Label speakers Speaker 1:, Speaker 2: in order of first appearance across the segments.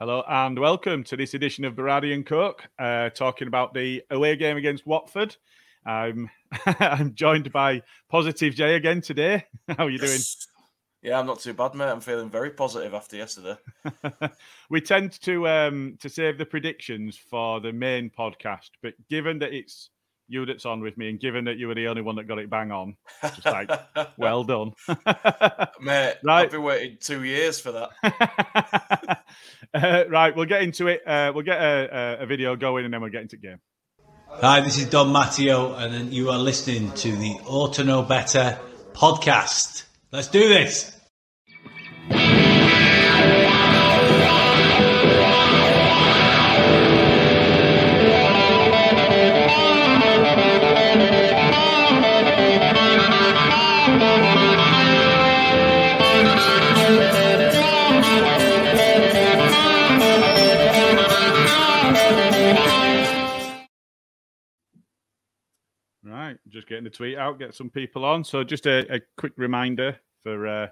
Speaker 1: Hello and welcome to this edition of Berardi and Cook, uh, talking about the away game against Watford. Um, I'm joined by Positive Jay again today. How are you doing?
Speaker 2: Yeah, I'm not too bad, mate. I'm feeling very positive after yesterday.
Speaker 1: we tend to um, to save the predictions for the main podcast, but given that it's you that's on with me, and given that you were the only one that got it bang on, just like well done,
Speaker 2: mate.
Speaker 1: Right.
Speaker 2: I've been waiting two years for that.
Speaker 1: uh, right, we'll get into it. Uh, we'll get a, a, a video going, and then we'll get into game.
Speaker 3: Hi, this is Don Matteo, and you are listening to the Auto Know Better podcast. Let's do this.
Speaker 1: Getting the tweet out, get some people on. So, just a, a quick reminder for uh,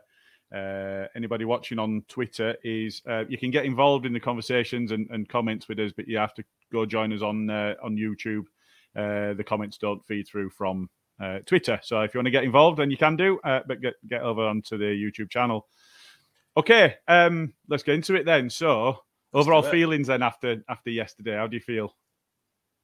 Speaker 1: uh, anybody watching on Twitter is uh, you can get involved in the conversations and, and, comments with us, but you have to go join us on uh, on YouTube. Uh, the comments don't feed through from uh, Twitter, so if you want to get involved, then you can do. but get get over onto the YouTube channel. Okay, um, let's get into it then. So,
Speaker 2: Let's
Speaker 1: overall feelings then after after yesterday, how do you feel?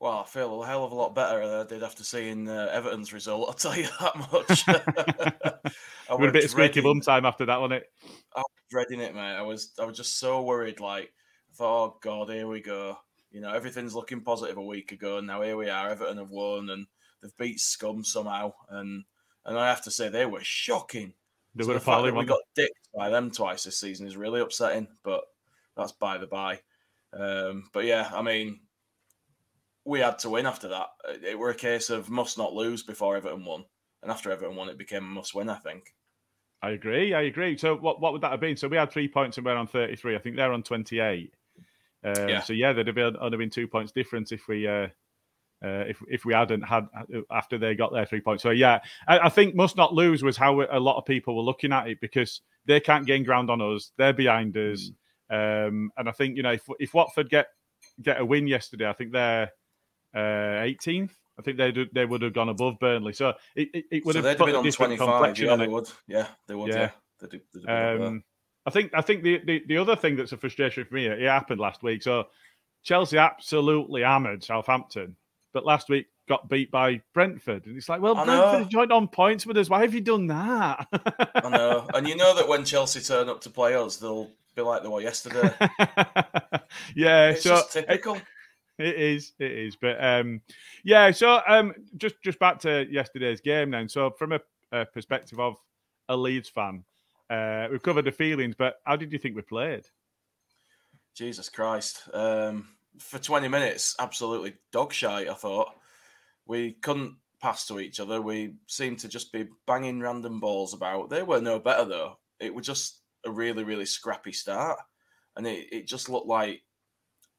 Speaker 2: Well, I feel a hell of a lot better than I did after seeing uh, Everton's result. I'll tell you that much. I
Speaker 1: With a bit of squeaky bum time after that, wasn't it?
Speaker 2: I was dreading it, mate. I was, I was just so worried. Like, I thought, oh god, here we go. You know, everything's looking positive a week ago, and now here we are. Everton have won, and they've beat Scum somehow, and and I have to say they were shocking.
Speaker 1: They
Speaker 2: So
Speaker 1: were
Speaker 2: the fact that we got dicked by them twice this season is really upsetting, but that's by the by. Um, but yeah, I mean, we had to win after that. It, it were a case of must not lose before Everton won, and after Everton won, it became a must win. I think.
Speaker 1: I agree. I agree. So what, what would that have been? So we had three points and we're on 33. I think they're on 28. Uh,
Speaker 2: Yeah.
Speaker 1: So yeah, there'd have been, only been two points difference if we uh, uh, if if we hadn't had after they got their three points. So yeah, I, I think must not lose was how a lot of people were looking at it because they can't gain ground on us. They're behind us, um, and I think you know if if Watford get get a win yesterday, I think they're uh, 18th. I think they they would have gone above Burnley. So it, it, it would
Speaker 2: so
Speaker 1: have
Speaker 2: they'd have
Speaker 1: put
Speaker 2: been
Speaker 1: a
Speaker 2: on
Speaker 1: different
Speaker 2: twenty five.
Speaker 1: complexion
Speaker 2: Yeah,
Speaker 1: on
Speaker 2: they would. Yeah, they would.
Speaker 1: Yeah.
Speaker 2: Yeah, have been
Speaker 1: Um, I think I think the, the the other thing that's a frustration for me it happened last week. So Chelsea absolutely hammered Southampton, but last week got beat by Brentford, and it's like, well,
Speaker 2: I
Speaker 1: Brentford joined on points with us. Why have you done that?
Speaker 2: I know, and you know that when Chelsea turn up to play us, they'll be like they were yesterday.
Speaker 1: yeah,
Speaker 2: It's
Speaker 1: so
Speaker 2: just typical.
Speaker 1: It is, it is. But um, yeah, so um, just just back to yesterday's game then. So from a, a perspective of a Leeds fan, uh, we've covered the feelings, but how did you think we played?
Speaker 2: Jesus Christ. Um, for 20 minutes, absolutely dog shite, I thought. We couldn't pass to each other. We seemed to just be banging random balls about. They were no better though. It was just a really, really scrappy start, and it, it just looked like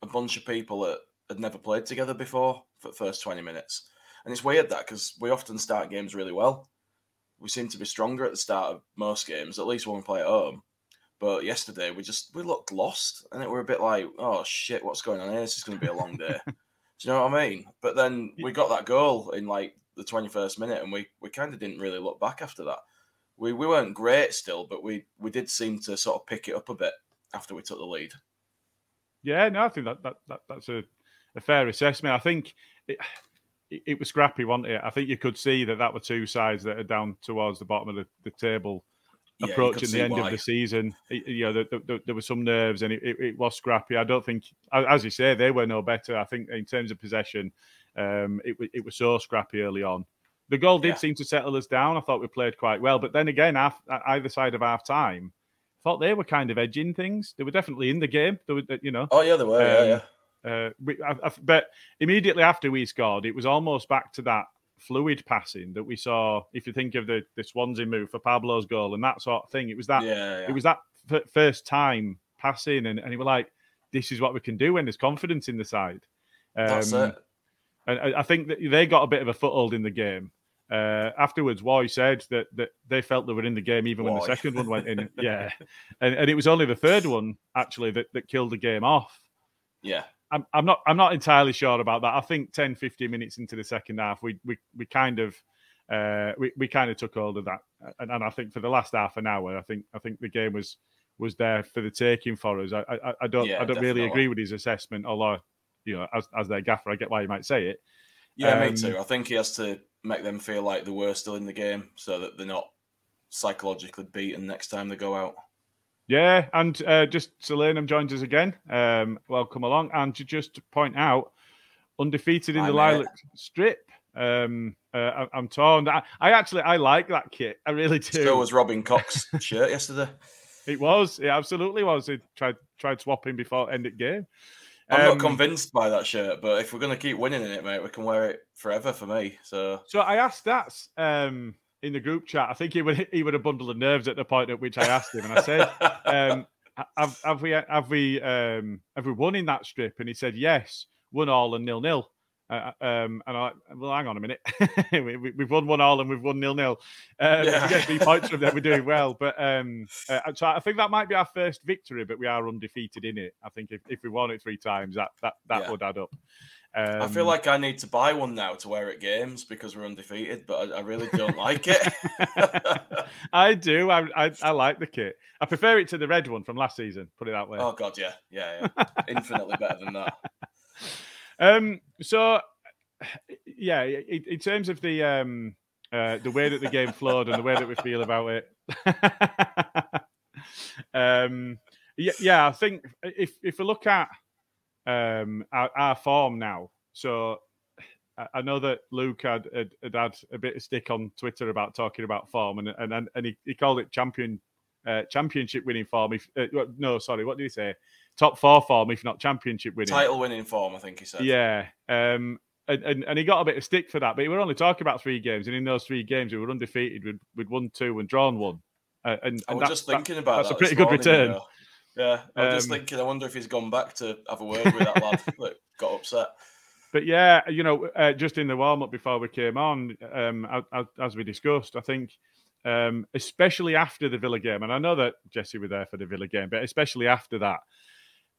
Speaker 2: a bunch of people that had never played together before for the first twenty minutes. And it's weird that because we often start games really well. We seem to be stronger at the start of most games, at least when we play at home. But yesterday we just we looked lost, and it were a bit like, oh shit, what's going on here? This is going to be a long day. Do you know what I mean? But then we got that goal in like the 21st minute, and we, we kind of didn't really look back after that. We, we weren't great still, but we, we did seem to sort of pick it up a bit after we took the lead.
Speaker 1: Yeah, no, I think that, that, that that's a, a fair assessment. I think it, it, it, was scrappy, wasn't it? I think you could see that that were two sides that are down towards the bottom of the, the table yeah, approaching the end why. of the season. you know, the, the, there were some nerves and it, it, was scrappy. I don't think, as you say, they were no better. I think in terms of possession, um, it, it was so scrappy early on. The goal did yeah. seem to settle us down. I thought we played quite well, but then again, after, either side of half time, I thought they were kind of edging things. They were definitely in the game. They were, you know.
Speaker 2: Oh yeah, they were. Um, yeah, yeah.
Speaker 1: Uh, we, I, I, but immediately after we scored, it was almost back to that fluid passing that we saw. If you think of the the Swansea move for Pablo's goal and that sort of thing, it was that. Yeah, yeah. It was that f- first time passing, and and he was like, "This is what we can do when there's confidence in the side."
Speaker 2: Um, That's it.
Speaker 1: And I think that they got a bit of a foothold in the game. Uh, afterwards, Roy said that that they felt they were in the game even when the second one went in. Yeah, and, and it was only the third one actually that, that killed the game off.
Speaker 2: Yeah,
Speaker 1: I'm, I'm not I'm not entirely sure about that. I think 10, 15 minutes into the second half, we we, we kind of uh, we, we kind of took hold of that, and, and I think for the last half an hour, I think I think the game was was there for the taking for us. I I, I don't yeah, I don't definitely. really agree with his assessment, although you know as as their gaffer, I get why you might say it.
Speaker 2: Yeah, um, me too. I think he has to make them feel like they were still in the game, so that they're not psychologically beaten next time they go out.
Speaker 1: Yeah, and uh, just Salanum joins us again. Um, welcome along. And to just point out, undefeated in the Lilac Strip. Um, uh, I, am torn. I, I, actually I like that kit. I really do.
Speaker 2: So was Robin Koch's shirt yesterday.
Speaker 1: It was. It absolutely was. He tried tried swapping before end of game.
Speaker 2: I'm um, not convinced by that shirt, but if we're going to keep winning in it, mate, we can wear it forever for me. So,
Speaker 1: so I asked that. Um, in the group chat. I think he would he would have bundled the nerves at the point at which I asked him, and I said, um, have, have, we have we um, have we won in that strip?" And he said, "Yes, one all and nil nil." Uh, uh um, and I well, hang on a minute, we, have won one all and we've won nil nil. Um, yeah. get three points from there, we're doing well. But um, uh, so I think that might be our first victory, but we are undefeated in it. I think if, if we won it three times, that that that yeah. would add up.
Speaker 2: Um, I feel um, like I need to buy one now to wear at games because we're undefeated, but I, I really don't like it.
Speaker 1: I do. I, I, I like the kit. I prefer it to the red one from last season. Put it that way.
Speaker 2: Oh god, yeah, yeah, yeah. infinitely better than that.
Speaker 1: Um. So, yeah, in, in terms of the um, uh, the way that the game flowed and the way that we feel about it. um. Yeah, yeah. I think if if we look at um, our, our, form now. So I know that Luke had, had, had, a bit of stick on Twitter about talking about form, and and and he, he called it champion uh, championship winning form. If uh, no, sorry, what did he say? Top four form, if not championship winning.
Speaker 2: Title winning form, I think he said.
Speaker 1: Yeah. Um, and, and, and he got a bit of stick for that, but we were only talking about three games, and in those three games, we were undefeated. We'd, we'd won two and drawn one. Uh, and,
Speaker 2: I was just thinking about
Speaker 1: that's
Speaker 2: that
Speaker 1: a pretty good
Speaker 2: morning,
Speaker 1: return.
Speaker 2: You know. Yeah, I'm um, just thinking. I wonder if he's gone back to have a word with that lad that got upset.
Speaker 1: But yeah, you know, uh, just in the warm up before we came on, um, as, as, we discussed, I think, um, especially after the Villa game, and I know that Jesse were there for the Villa game, but especially after that,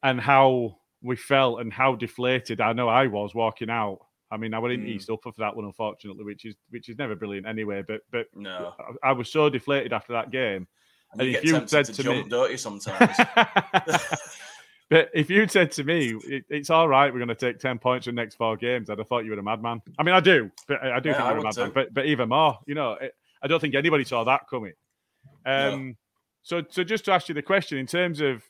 Speaker 1: and how we felt and how deflated I know I was walking out. I mean, I went in mm. East Upper for that one, unfortunately, which is which is never brilliant anyway. But but
Speaker 2: no,
Speaker 1: I, I was so deflated after that game
Speaker 2: and, and if you said to, to jump, me, don't sometimes?
Speaker 1: but if you'd said to me, it, "It's all right, we're going to take ten points in the next four games," I'd have thought you were a madman. I mean, I do, but I do yeah, think you're a madman. But but even more, you know, it, I don't think anybody saw that coming. Um, no. so so just to ask you the question in terms of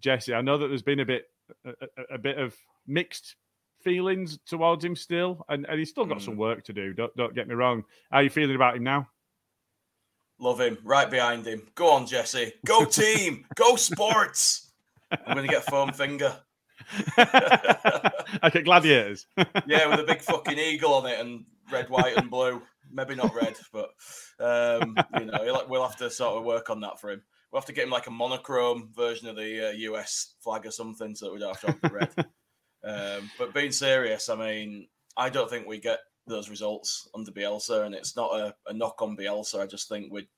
Speaker 1: Jesse, I know that there's been a bit a, a, a bit of mixed feelings towards him still, and, and he's still got mm. some work to do. Don't don't get me wrong. How are you feeling about him now?
Speaker 2: Love him. Right behind him. Go on, Jesse. Go team. Go sports. I'm going to get foam finger.
Speaker 1: like at Gladiators.
Speaker 2: yeah, with a big fucking eagle on it and red, white, and blue. Maybe not red, but um, you know, we'll have to sort of work on that for him. We'll have to get him like a monochrome version of the uh, US flag or something, so that we don't have to have the red. um, but being serious, I mean, I don't think we get those results under Bielsa, and it's not a, a knock on Bielsa. I just think we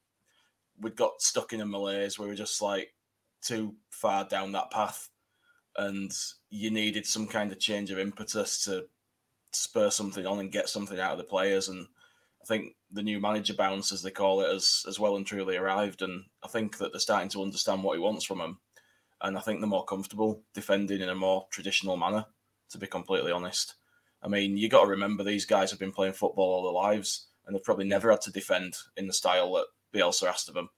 Speaker 2: we got stuck in a malaise we were just like too far down that path, and you needed some kind of change of impetus to spur something on and get something out of the players. And I think the new manager bounce, as they call it, has as well and truly arrived. And I think that they're starting to understand what he wants from them. And I think they're more comfortable defending in a more traditional manner, to be completely honest. I mean, you got to remember these guys have been playing football all their lives, and they've probably never had to defend in the style that Bielsa asked of them.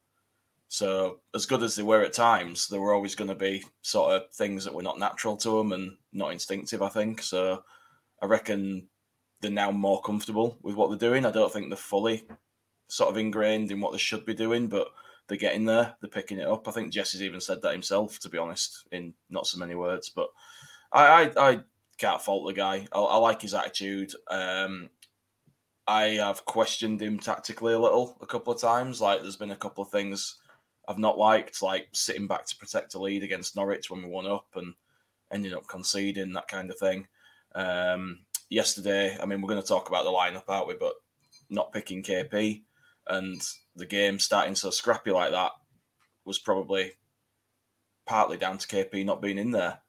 Speaker 2: So, as good as they were at times, there were always going to be sort of things that were not natural to them and not instinctive. I think so. I reckon they're now more comfortable with what they're doing. I don't think they're fully sort of ingrained in what they should be doing, but they're getting there. They're picking it up. I think Jesse's even said that himself, to be honest, in not so many words. But I, I, I can't fault the guy. I, I like his attitude. Um, I have questioned him tactically a little a couple of times. Like there's been a couple of things I've not liked, like sitting back to protect a lead against Norwich when we won up and ended up conceding that kind of thing. Um, yesterday, I mean, we're going to talk about the lineup, aren't we? But not picking KP and the game starting so scrappy like that was probably partly down to KP not being in there.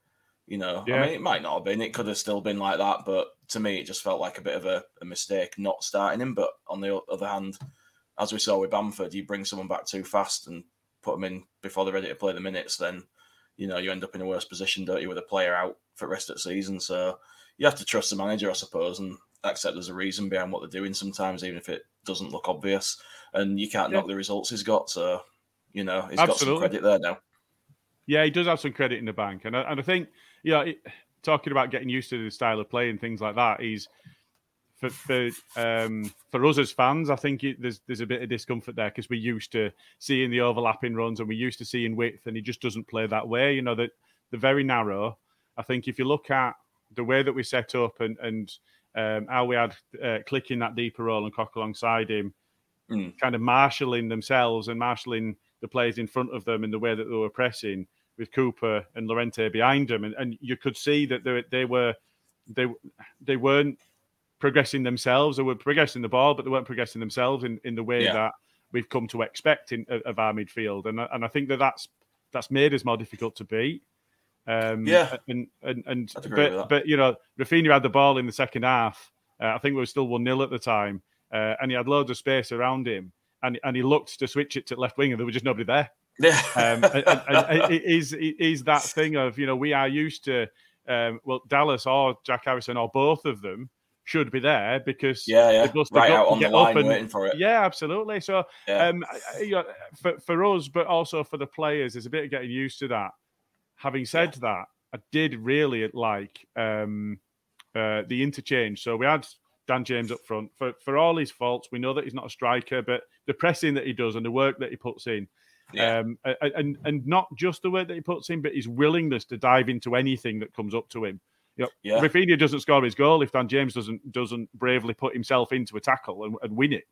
Speaker 2: You know, yeah. I mean, it might not have been. It could have still been like that, but to me, it just felt like a bit of a, a mistake not starting him. But on the other hand, as we saw with Bamford, you bring someone back too fast and put them in before they're ready to play the minutes, then you know you end up in a worse position, don't you, with a player out for the rest of the season. So you have to trust the manager, I suppose, and accept there's a reason behind what they're doing sometimes, even if it doesn't look obvious. And you can't yeah. knock the results he's got. So you know he's Absolutely. got some credit there now.
Speaker 1: Yeah, he does have some credit in the bank, and I, and I think you know, talking about getting used to the style of play and things like that, he's for for um, for us as fans, I think it, there's there's a bit of discomfort there because we're used to seeing the overlapping runs and we're used to seeing width, and he just doesn't play that way. You know that they're very narrow. I think if you look at the way that we set up and and um, how we had uh, clicking that deeper role and Koch alongside him, mm. kind of marshalling themselves and marshalling the players in front of them in the way that they were pressing with Cooper and Llorente behind them, and, and you could see that they, they were they they weren't progressing themselves. They were progressing the ball, but they weren't progressing themselves in, in the way yeah. that we've come to expect in, of our midfield. And and I think that that's that's made us more difficult to beat.
Speaker 2: Um, yeah,
Speaker 1: and and and but but you know, Raphinha had the ball in the second half. Uh, I think we were still one 0 at the time, uh, and he had loads of space around him, and and he looked to switch it to left wing, and there was just nobody there.
Speaker 2: Yeah,
Speaker 1: um, and, and, and it is it is that thing of you know we are used to um, well Dallas or Jack Harrison or both of them should be there because
Speaker 2: yeah, yeah, right out on the line and, waiting for it.
Speaker 1: Yeah, absolutely. So, yeah. um, you know, for for us, but also for the players, there's a bit of getting used to that. Having said yeah. that, I did really like um, uh, the interchange. So we had Dan James up front for for all his faults. We know that he's not a striker, but the pressing that he does and the work that he puts in. Yeah. Um, and and not just the work that he puts in, but his willingness to dive into anything that comes up to him. You know, yeah. Raphinha doesn't score his goal if Dan James doesn't doesn't bravely put himself into a tackle and, and win it.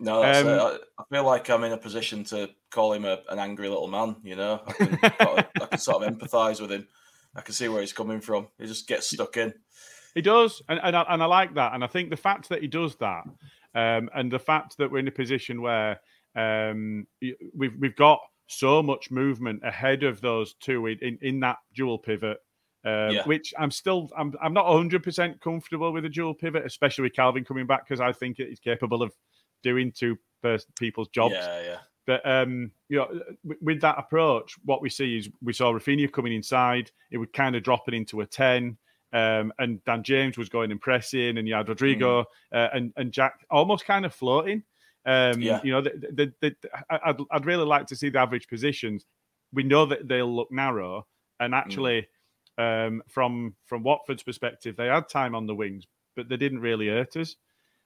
Speaker 2: No, um, I feel like I'm in a position to call him a, an angry little man. You know, I can, I can sort of empathise with him. I can see where he's coming from. He just gets stuck in.
Speaker 1: He does, and and I, and I like that. And I think the fact that he does that, um, and the fact that we're in a position where um, we've we've got so much movement ahead of those two in, in that dual pivot um, yeah. Which I'm still, I'm, I'm not 100 percent comfortable with a dual pivot, especially with Kalvin coming back because I think he's capable of doing two people's jobs.
Speaker 2: Yeah, yeah.
Speaker 1: But um, you know, with that approach, what we see is we saw Raphinha coming inside. It would kind of dropping into a ten, um, and Dan James was going and pressing, and you had Rodrigo mm. uh, and and Jack almost kind of floating. Um, yeah. You know, the, the, the, I'd, I'd really like to see the average positions. We know that they'll look narrow, and mm. actually. Mm um, from from Watford's perspective, they had time on the wings, but they didn't really hurt us.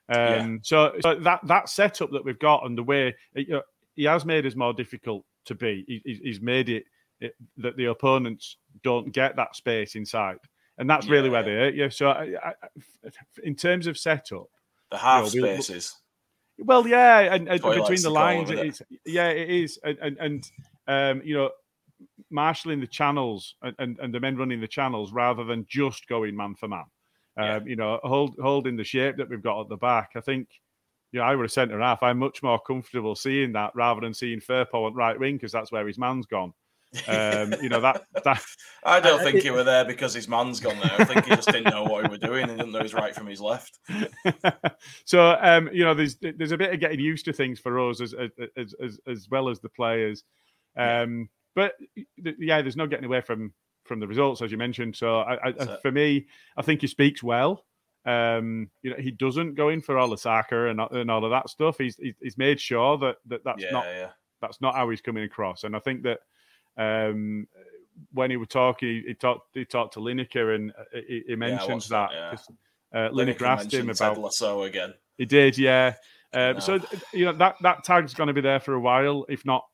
Speaker 1: Um, yeah. so, so, that that setup that we've got and the way you know, he has made us more difficult to beat. He, he's made it it, that the opponents don't get that space inside, and that's really where
Speaker 2: Yeah.
Speaker 1: they hurt you. So, I, I, in terms of setup,
Speaker 2: The half
Speaker 1: You know,
Speaker 2: spaces.
Speaker 1: Well, yeah, and, and
Speaker 2: That's what he
Speaker 1: between the lines,
Speaker 2: them,
Speaker 1: it's yeah, it is, and and, and um, you know, marshalling the channels and, and, and the men running the channels rather than just going man for man. Um,
Speaker 2: Yeah.
Speaker 1: You know, hold, holding the shape that we've got at the back. I think, you know, I were a centre half. I'm much more comfortable seeing that rather than seeing Firpo on right wing because that's where his man's gone. Um, you know that that
Speaker 2: I don't
Speaker 1: I-
Speaker 2: think
Speaker 1: it-
Speaker 2: he were there because his man's gone there. I think he just didn't know what he were doing and didn't know his right from his left.
Speaker 1: so um, you know, there's there's a bit of getting used to things for us as as as, as well as the players. Um, but yeah, there's no getting away from from the results as you mentioned. So I, I, for me, I think he speaks well. Um, you know, he doesn't go in for all the soccer and, and all of that stuff. He's he's, he's made sure that, that that's
Speaker 2: yeah,
Speaker 1: not
Speaker 2: yeah.
Speaker 1: that's not how he's coming across. And I think that um, when he was talking, he, he talked he talked to Lineker and uh, he, he mentions
Speaker 2: watched
Speaker 1: that.
Speaker 2: that, yeah.
Speaker 1: Uh,
Speaker 2: Lineker
Speaker 1: Lineker asked him
Speaker 2: mentioned Ted
Speaker 1: about
Speaker 2: Lasso again.
Speaker 1: he did, yeah. Um,
Speaker 2: No.
Speaker 1: So you know that that tag's going to be there for a while, if not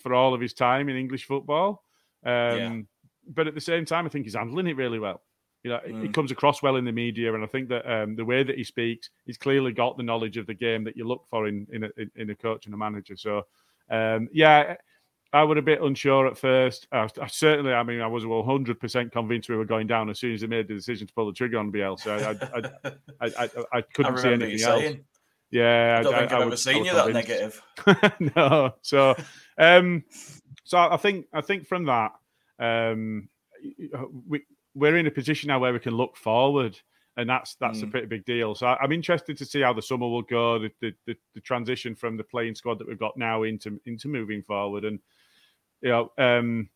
Speaker 1: for all of his time in English football. Um,
Speaker 2: Yeah.
Speaker 1: But at the same time, I think he's handling it really well. You know,
Speaker 2: Mm.
Speaker 1: comes across well in the media, and I think that um, the way that he speaks, he's clearly got the knowledge of the game that you look for in in a, in a coach and a manager. So, um, yeah. I was a bit unsure at first. I, I certainly, I mean, I was 100% convinced we were going down as soon as they made the decision to pull the trigger on Bielsa. I, I, I, I, I, I
Speaker 2: I
Speaker 1: couldn't see anything else.
Speaker 2: saying.
Speaker 1: Yeah,
Speaker 2: I don't think I've ever seen you that negative.
Speaker 1: no, so um, so I think I think from that um, we we're in a position now where we can look forward, and that's that's a
Speaker 2: Mm.
Speaker 1: pretty big deal. So I, I'm interested to see how the summer will go, the, the the the transition from the playing squad that we've got now into into moving forward, and you know. Um,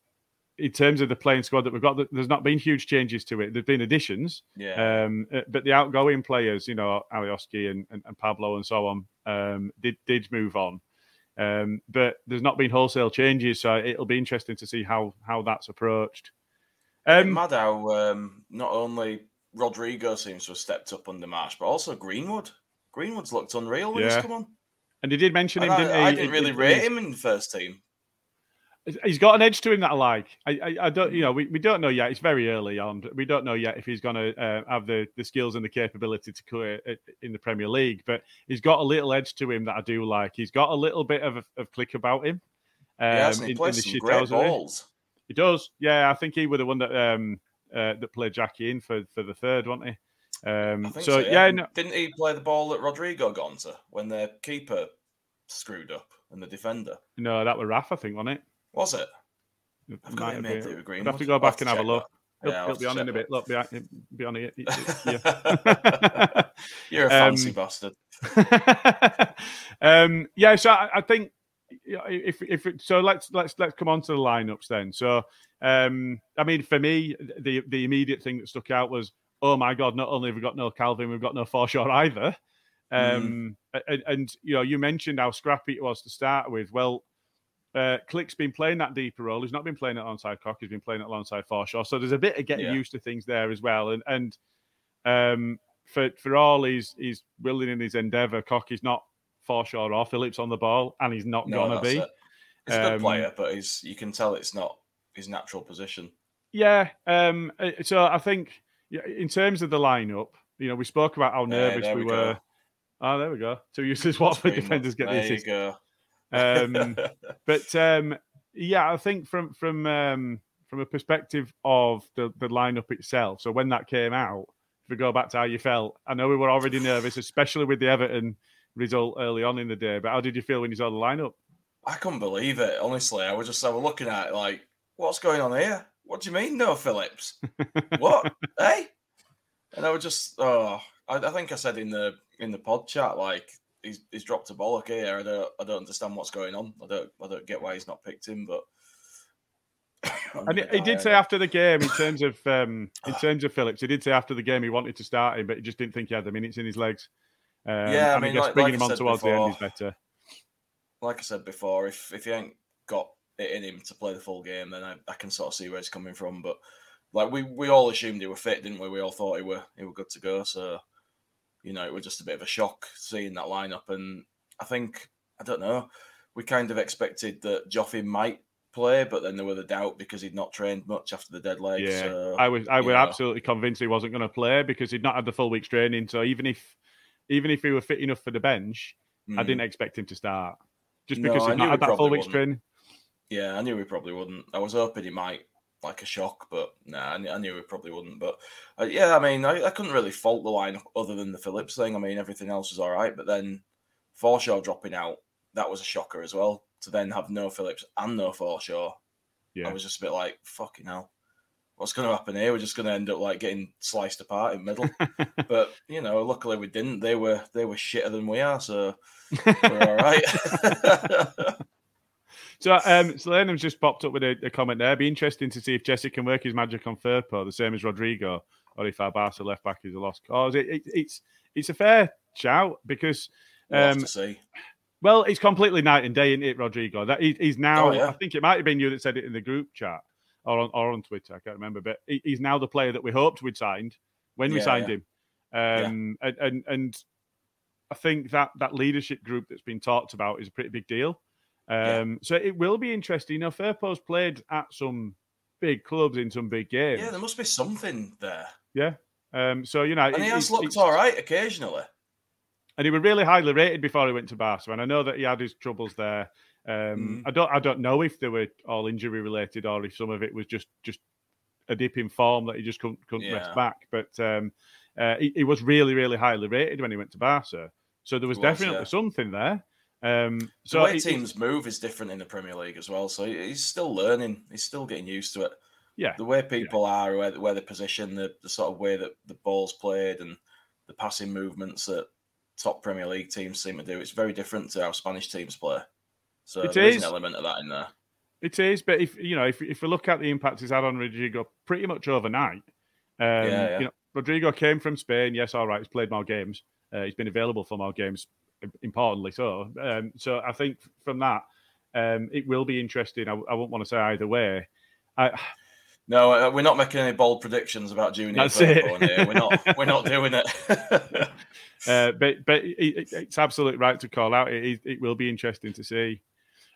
Speaker 1: in terms of the playing squad that we've got, there's not been huge changes to it. There've been additions,
Speaker 2: Yeah.
Speaker 1: um, uh, but the outgoing players, you know, Alioski and, and, and Pablo and so on, um, did did move on. Um, but there's not been wholesale changes, so it'll be interesting to see how how that's approached.
Speaker 2: Um, mad how um, not only Rodrigo seems to have stepped up under Marsch, but also Greenwood. Greenwood's looked unreal when
Speaker 1: Yeah.
Speaker 2: he's come on.
Speaker 1: and he did mention him,
Speaker 2: And
Speaker 1: didn't
Speaker 2: I,
Speaker 1: he?
Speaker 2: I didn't really
Speaker 1: in-
Speaker 2: rate him in the first team.
Speaker 1: He's got an edge to him that I like. I, I, I don't, you know, we, we don't know yet. It's very early on. We don't know yet if he's going to uh, have the, the skills and the capability to career in the Premier League. But he's got a little edge to him that I do like. He's got a little bit of of click about him. Um,
Speaker 2: yes, and he
Speaker 1: in- in
Speaker 2: plays
Speaker 1: the
Speaker 2: some great balls.
Speaker 1: He does. Yeah, I think he was the one that um uh, that played Jackie in for for the third, wasn't he? Um,
Speaker 2: I think
Speaker 1: so,
Speaker 2: so.
Speaker 1: yeah, no,
Speaker 2: Didn't he play the ball that Rodrigo got onto when the keeper screwed up and the defender?
Speaker 1: no, that was Raf, I think, wasn't it?
Speaker 2: Was it?
Speaker 1: It
Speaker 2: I've got it
Speaker 1: have
Speaker 2: made with
Speaker 1: I'd have to go back
Speaker 2: to
Speaker 1: and have a look. He'll,
Speaker 2: Yeah,
Speaker 1: he'll be on in a bit. Look, be, be on it. Yeah.
Speaker 2: You're a fancy
Speaker 1: Um,
Speaker 2: bastard.
Speaker 1: um, yeah, so I, I think if if it, so, let's let's let's come on to the lineups then. So, um, I mean, for me, the the immediate thing that stuck out was, oh my god, not only have we got no Kalvin, we've got no Forshaw either. Um, and, and you know, you mentioned how scrappy it was to start with. Well, uh, Klich's been playing that deeper role. He's not been playing it alongside Koch. He's been playing it alongside Forshaw. So there's a bit of getting
Speaker 2: Yeah.
Speaker 1: used to things there as well. And and um, for for all he's he's willing in his endeavour, Koch is not Forshaw or Phillips on the ball, and he's not
Speaker 2: No,
Speaker 1: gonna be.
Speaker 2: it. He's a good
Speaker 1: Um,
Speaker 2: player, but he's you can tell it's not his natural position.
Speaker 1: Yeah. Um, uh, so I think in terms of the lineup, you know, we spoke about how nervous we,
Speaker 2: we
Speaker 1: were. Oh, there we go. Two useless Watford
Speaker 2: Greenwood.
Speaker 1: defenders get the
Speaker 2: there you go.
Speaker 1: Um, but um, yeah, I think from from um, from a perspective of the the lineup itself. So when that came out, if we go back to how you felt, I know we were already nervous, especially with the Everton result early on in the day. But how did you feel when you saw the lineup?
Speaker 2: I couldn't believe it. Honestly, I was just I was looking at it like, what's going on here? What do you mean, no Phillips? what? hey? And I was just, oh, I, I think I said in the in the pod chat like he's he's dropped a bollock here. I don't I don't understand what's going on. I don't I don't get why he's not picked him, but.
Speaker 1: And he, he did say after the game, in terms of um, in terms of Phillips, he did say after the game he wanted to start him, but he just didn't think he had the minutes in his legs. Um,
Speaker 2: Yeah, I mean,
Speaker 1: guess
Speaker 2: like-
Speaker 1: bringing
Speaker 2: like
Speaker 1: him on towards the end is better.
Speaker 2: like I said before, if if he ain't got it in him to play the full game, then I, I can sort of see where he's coming from. But like we, we all assumed he were fit, didn't we? We all thought he were he were good to go. So you know, it was just a bit of a shock seeing that lineup. And I think I don't know, we kind of expected that Joffin might play, but then there were the doubt because he'd not trained much after the dead leg.
Speaker 1: Yeah,
Speaker 2: so,
Speaker 1: I was I was
Speaker 2: know.
Speaker 1: absolutely convinced he wasn't going to play because he'd not had the full week's training. So even if even if he were fit enough for the bench, I
Speaker 2: Mm.
Speaker 1: didn't expect him to start just because
Speaker 2: I
Speaker 1: he'd not had that full week's
Speaker 2: wouldn't.
Speaker 1: training.
Speaker 2: Yeah, I knew he probably wouldn't. I was hoping he might, like a shock, but nah, I knew, I knew he probably wouldn't. But uh, yeah, I mean, I, I couldn't really fault the lineup other than the Phillips thing. I mean, everything else was all right. But then Forshaw dropping out, that was a shocker as well. To then have no Phillips and no Forshaw,
Speaker 1: Yeah,
Speaker 2: I was just a bit like, fucking hell. What's going to happen here? We're just going to end up like getting sliced apart in middle. but you know, luckily we didn't. They were they were shitter than we are, so we're all right.
Speaker 1: So, um, Salenum's just popped up with a, a comment there. Be interesting to see if Jesse can work his magic on Firpo, the same as Rodrigo, or if our Barca left back is a lost cause. It, it, it's it's a fair shout because, um, well, it's completely night and day, isn't it, Rodrigo? That he, he's now.
Speaker 2: Oh, yeah.
Speaker 1: I think it might have been you that said it in the group chat or on or on Twitter. I can't remember, but he, he's now the player that we hoped we'd signed when we
Speaker 2: Yeah,
Speaker 1: signed
Speaker 2: yeah.
Speaker 1: him. Um, and, and and I think that that leadership group that's been talked about is a pretty big deal.
Speaker 2: Yeah.
Speaker 1: Um, So it will be interesting. You know, Firpo's played at some big clubs in some big games.
Speaker 2: Yeah, there must be something there.
Speaker 1: Yeah. Um, so you know,
Speaker 2: And he
Speaker 1: it-
Speaker 2: has
Speaker 1: it's-
Speaker 2: looked all right occasionally.
Speaker 1: and he was really highly rated before he went to Barca. And I know that he had his troubles there. Um,
Speaker 2: Mm.
Speaker 1: I don't, I don't know if they were all injury related or if some of it was just, just a dip in form that he just couldn't, couldn't rest back. But um, uh, he, he was really, really highly rated when he went to Barca. So there was,
Speaker 2: was,
Speaker 1: definitely
Speaker 2: yeah.
Speaker 1: something there. Um,
Speaker 2: The
Speaker 1: so
Speaker 2: way
Speaker 1: it-
Speaker 2: teams move is different in the Premier League as well. So he's still learning. He's still getting used to it.
Speaker 1: yeah,
Speaker 2: The way people are, where, where they position, the, the sort of way that the ball's played, and the passing movements that top Premier League teams seem to do, it's very different to how Spanish teams play. So
Speaker 1: It
Speaker 2: is
Speaker 1: is.
Speaker 2: an element of that in there.
Speaker 1: It is, but if you know, if if we look at the impact he's had on Rodrigo, pretty much overnight. Um,
Speaker 2: yeah.
Speaker 1: You know, Rodrigo came from Spain. Yes, all right, he's played more games. Uh, he's been available for more games, importantly so. Um, so I think from that, um, it will be interesting. I, I won't want to say either way. I,
Speaker 2: No, uh, we're not making any bold predictions about Junior
Speaker 1: That's it.
Speaker 2: Here. We're not. We're not doing it.
Speaker 1: uh, but but it, it- it's absolutely right to call out. It, it, it will be interesting to see.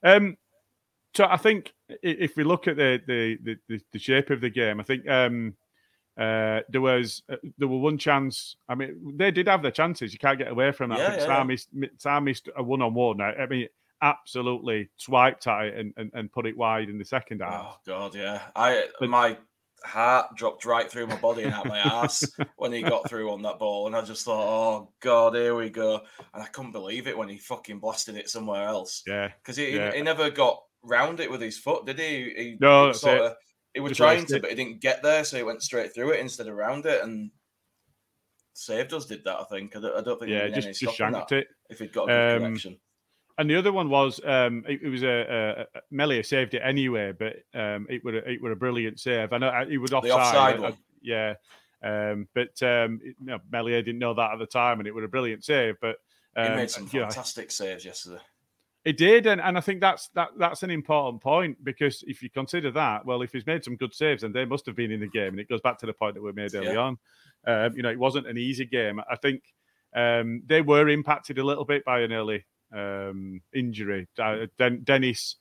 Speaker 1: Um, so I think if we look at the the, the, the, the shape of the game, I think um, uh, there was uh, there were one chance. I mean, they did have their chances. You can't get away from that. I
Speaker 2: Yeah, yeah,
Speaker 1: Sam
Speaker 2: yeah.
Speaker 1: missed Sam missed a one on one. Now I mean, absolutely swiped at it and, and, and put it wide in the second half.
Speaker 2: oh God, yeah. I
Speaker 1: But-
Speaker 2: my heart dropped right through my body and out my ass when he got through on that ball, and I just thought, oh God, here we go. And I couldn't believe it when he fucking blasted it somewhere else
Speaker 1: Yeah,
Speaker 2: because he,
Speaker 1: Yeah.
Speaker 2: he never got round it with his foot, did he? He,
Speaker 1: No,
Speaker 2: he sort
Speaker 1: it.
Speaker 2: of he was trying to,
Speaker 1: it.
Speaker 2: but it didn't get there, so he went straight through it instead of round it and. Saved us did that, I think. I don't, I don't think
Speaker 1: yeah, just
Speaker 2: any
Speaker 1: just shanked it.
Speaker 2: if he'd got a good
Speaker 1: Um,
Speaker 2: connection.
Speaker 1: And the other one was um, it, it was a, a, a Meslier saved it anyway, but um, it would it were a brilliant save. I know it was offside.
Speaker 2: offside
Speaker 1: I- yeah, um, but um, it- Meslier didn't know that at the time, and it was a brilliant save. But
Speaker 2: He
Speaker 1: um,
Speaker 2: made some
Speaker 1: you know,
Speaker 2: fantastic saves yesterday.
Speaker 1: It did, and, and I think that's that that's an important point because if you consider that, well, if he's made some good saves, then they must have been in the game, and it goes back to the point that we made early
Speaker 2: Yeah.
Speaker 1: on. Um, you know, it wasn't an easy game. I think um, they were impacted a little bit by an early um, injury. Uh, Den- Dennis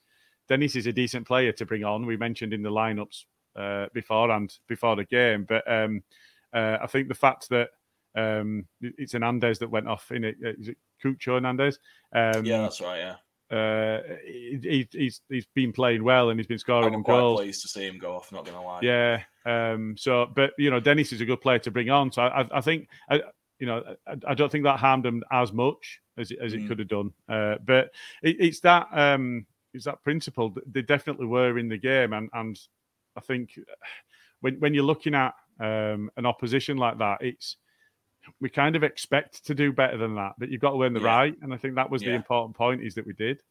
Speaker 1: Dennis is a decent player to bring on. We mentioned in the lineups uh, beforehand before the game, but um, uh, I think the fact that um, it- it's Hernandez that went off in it. uh, it Cucho Hernandez? Um,
Speaker 2: yeah, that's right. Yeah,
Speaker 1: uh, he, he- he's he's been playing well and he's been scoring
Speaker 2: quite
Speaker 1: goals.
Speaker 2: pleased to see him go off. Not gonna lie.
Speaker 1: Yeah. Um. So, but you know, Dennis is a good player to bring on. So I, I think, I, you know, I, I don't think that harmed him as much as it, as it
Speaker 2: Mm.
Speaker 1: could have done. Uh, but it, it's that um, it's that principle. They definitely were in the game, and and I think when when you're looking at um, an opposition like that, it's we kind of expect to do better than that, but you've got to earn the
Speaker 2: Yeah.
Speaker 1: right. And I think that was the important point is that we did.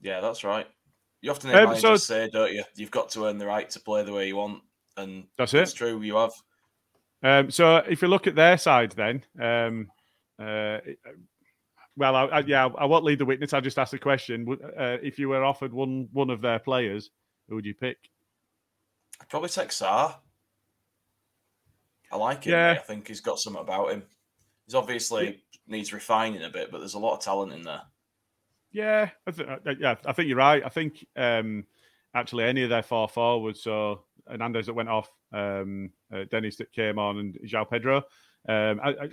Speaker 2: Yeah, that's right. You often hear
Speaker 1: Um,
Speaker 2: managers
Speaker 1: so-
Speaker 2: say, don't you? You've got to earn the right to play the way you want, and
Speaker 1: That's
Speaker 2: it's
Speaker 1: it.
Speaker 2: true. You have.
Speaker 1: Um, so if you look at their side, then, um, uh, well, I, I, yeah, I won't lead the witness. I'll just ask the question: uh, If you were offered one one of their players, who would you pick?
Speaker 2: I'd probably take Sarr. I like him.
Speaker 1: Yeah.
Speaker 2: I think he's got something about him. He's obviously needs refining a bit, but there's a lot of talent in there.
Speaker 1: Yeah, I th- uh, yeah, I think you're right. I think um, actually any of their four forwards. So Hernandez that went off, um, uh, Dennis that came on, and João Pedro. Um, I, I,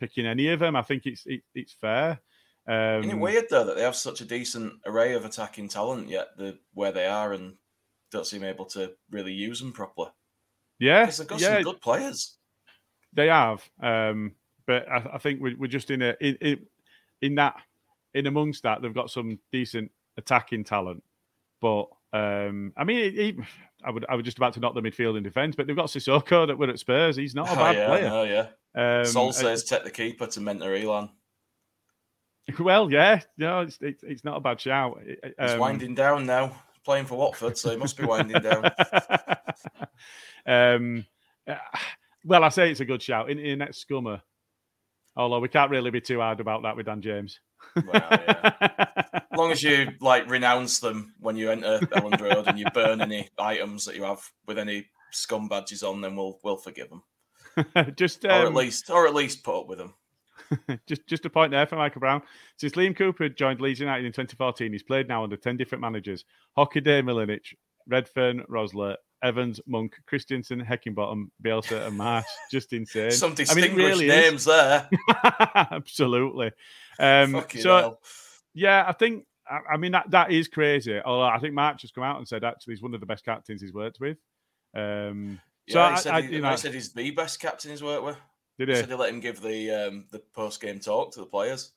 Speaker 1: picking any of them, I think it's it, it's fair. Um,
Speaker 2: Isn't it weird though that they have such a decent array of attacking talent, yet the where they are and don't seem able to really use them properly?
Speaker 1: Yeah,
Speaker 2: they've got
Speaker 1: yeah,
Speaker 2: some good players.
Speaker 1: They have, um, but I, I think we're, we're just in a in, in in that in amongst that they've got some decent attacking talent. But um, I mean, it, it- I would I was just about to knock the midfield and defence, but they've got Sissoko that were at Spurs. He's not a
Speaker 2: Oh
Speaker 1: bad
Speaker 2: yeah,
Speaker 1: player.
Speaker 2: oh yeah.
Speaker 1: Um,
Speaker 2: Sol says take the keeper to mentor Illan.
Speaker 1: well, yeah, no, it's, it's it's not a bad shout.
Speaker 2: He's
Speaker 1: Um,
Speaker 2: winding down now, playing for Watford, so he must be winding down.
Speaker 1: um, uh, well, I say it's a good shout. In, in next scummer, although we can't really be too hard about that with Dan James.
Speaker 2: Well, yeah. As long as you like renounce them when you enter Elland Road and you burn any items that you have with any scum badges on, then we'll we'll forgive them,
Speaker 1: just
Speaker 2: or at
Speaker 1: um,
Speaker 2: least or at least put up with them.
Speaker 1: just just a point there for Michael Brown. Since Liam Cooper joined Leeds United in 2014, he's played now under 10 different managers: Hockaday, Milanič, Redfern, Rosler, Evans, Monk, Christiansen, Heckingbottom, Bielsa, and Marsch. Just insane.
Speaker 2: Some
Speaker 1: I mean,
Speaker 2: distinguished
Speaker 1: really is.
Speaker 2: names there.
Speaker 1: Absolutely. Um, so
Speaker 2: hell.
Speaker 1: yeah, I think I, I mean that that is crazy. Although I think Marsch has come out and said actually he's one of the best captains he's worked with. Um, so
Speaker 2: Yeah,
Speaker 1: I,
Speaker 2: he said,
Speaker 1: I,
Speaker 2: he,
Speaker 1: you know,
Speaker 2: I said he's the best captain he's worked with.
Speaker 1: Did
Speaker 2: He said he let him give the um, the post game talk to the players.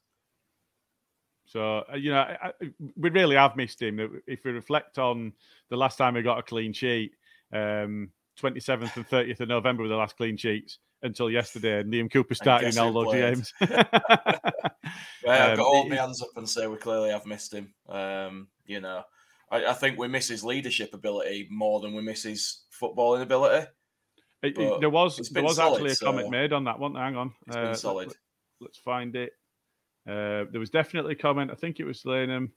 Speaker 1: So uh, you know, I, we really have missed him. If we reflect on the last time we got a clean sheet, um, 27th and 30th of November were the last clean sheets until yesterday, and Liam Cooper started in all those games.
Speaker 2: Yeah, I've
Speaker 1: Um,
Speaker 2: got all my hands up and say we clearly have missed him. Um, you know, I, I think we miss his leadership ability more than we miss his footballing ability.
Speaker 1: It- it- there was there was
Speaker 2: solid,
Speaker 1: actually a comment
Speaker 2: so-
Speaker 1: made on that one. Hang on,
Speaker 2: It's
Speaker 1: Uh,
Speaker 2: been
Speaker 1: let-
Speaker 2: solid.
Speaker 1: Let, us find it. Uh, there was definitely a comment. I think it was Lanham.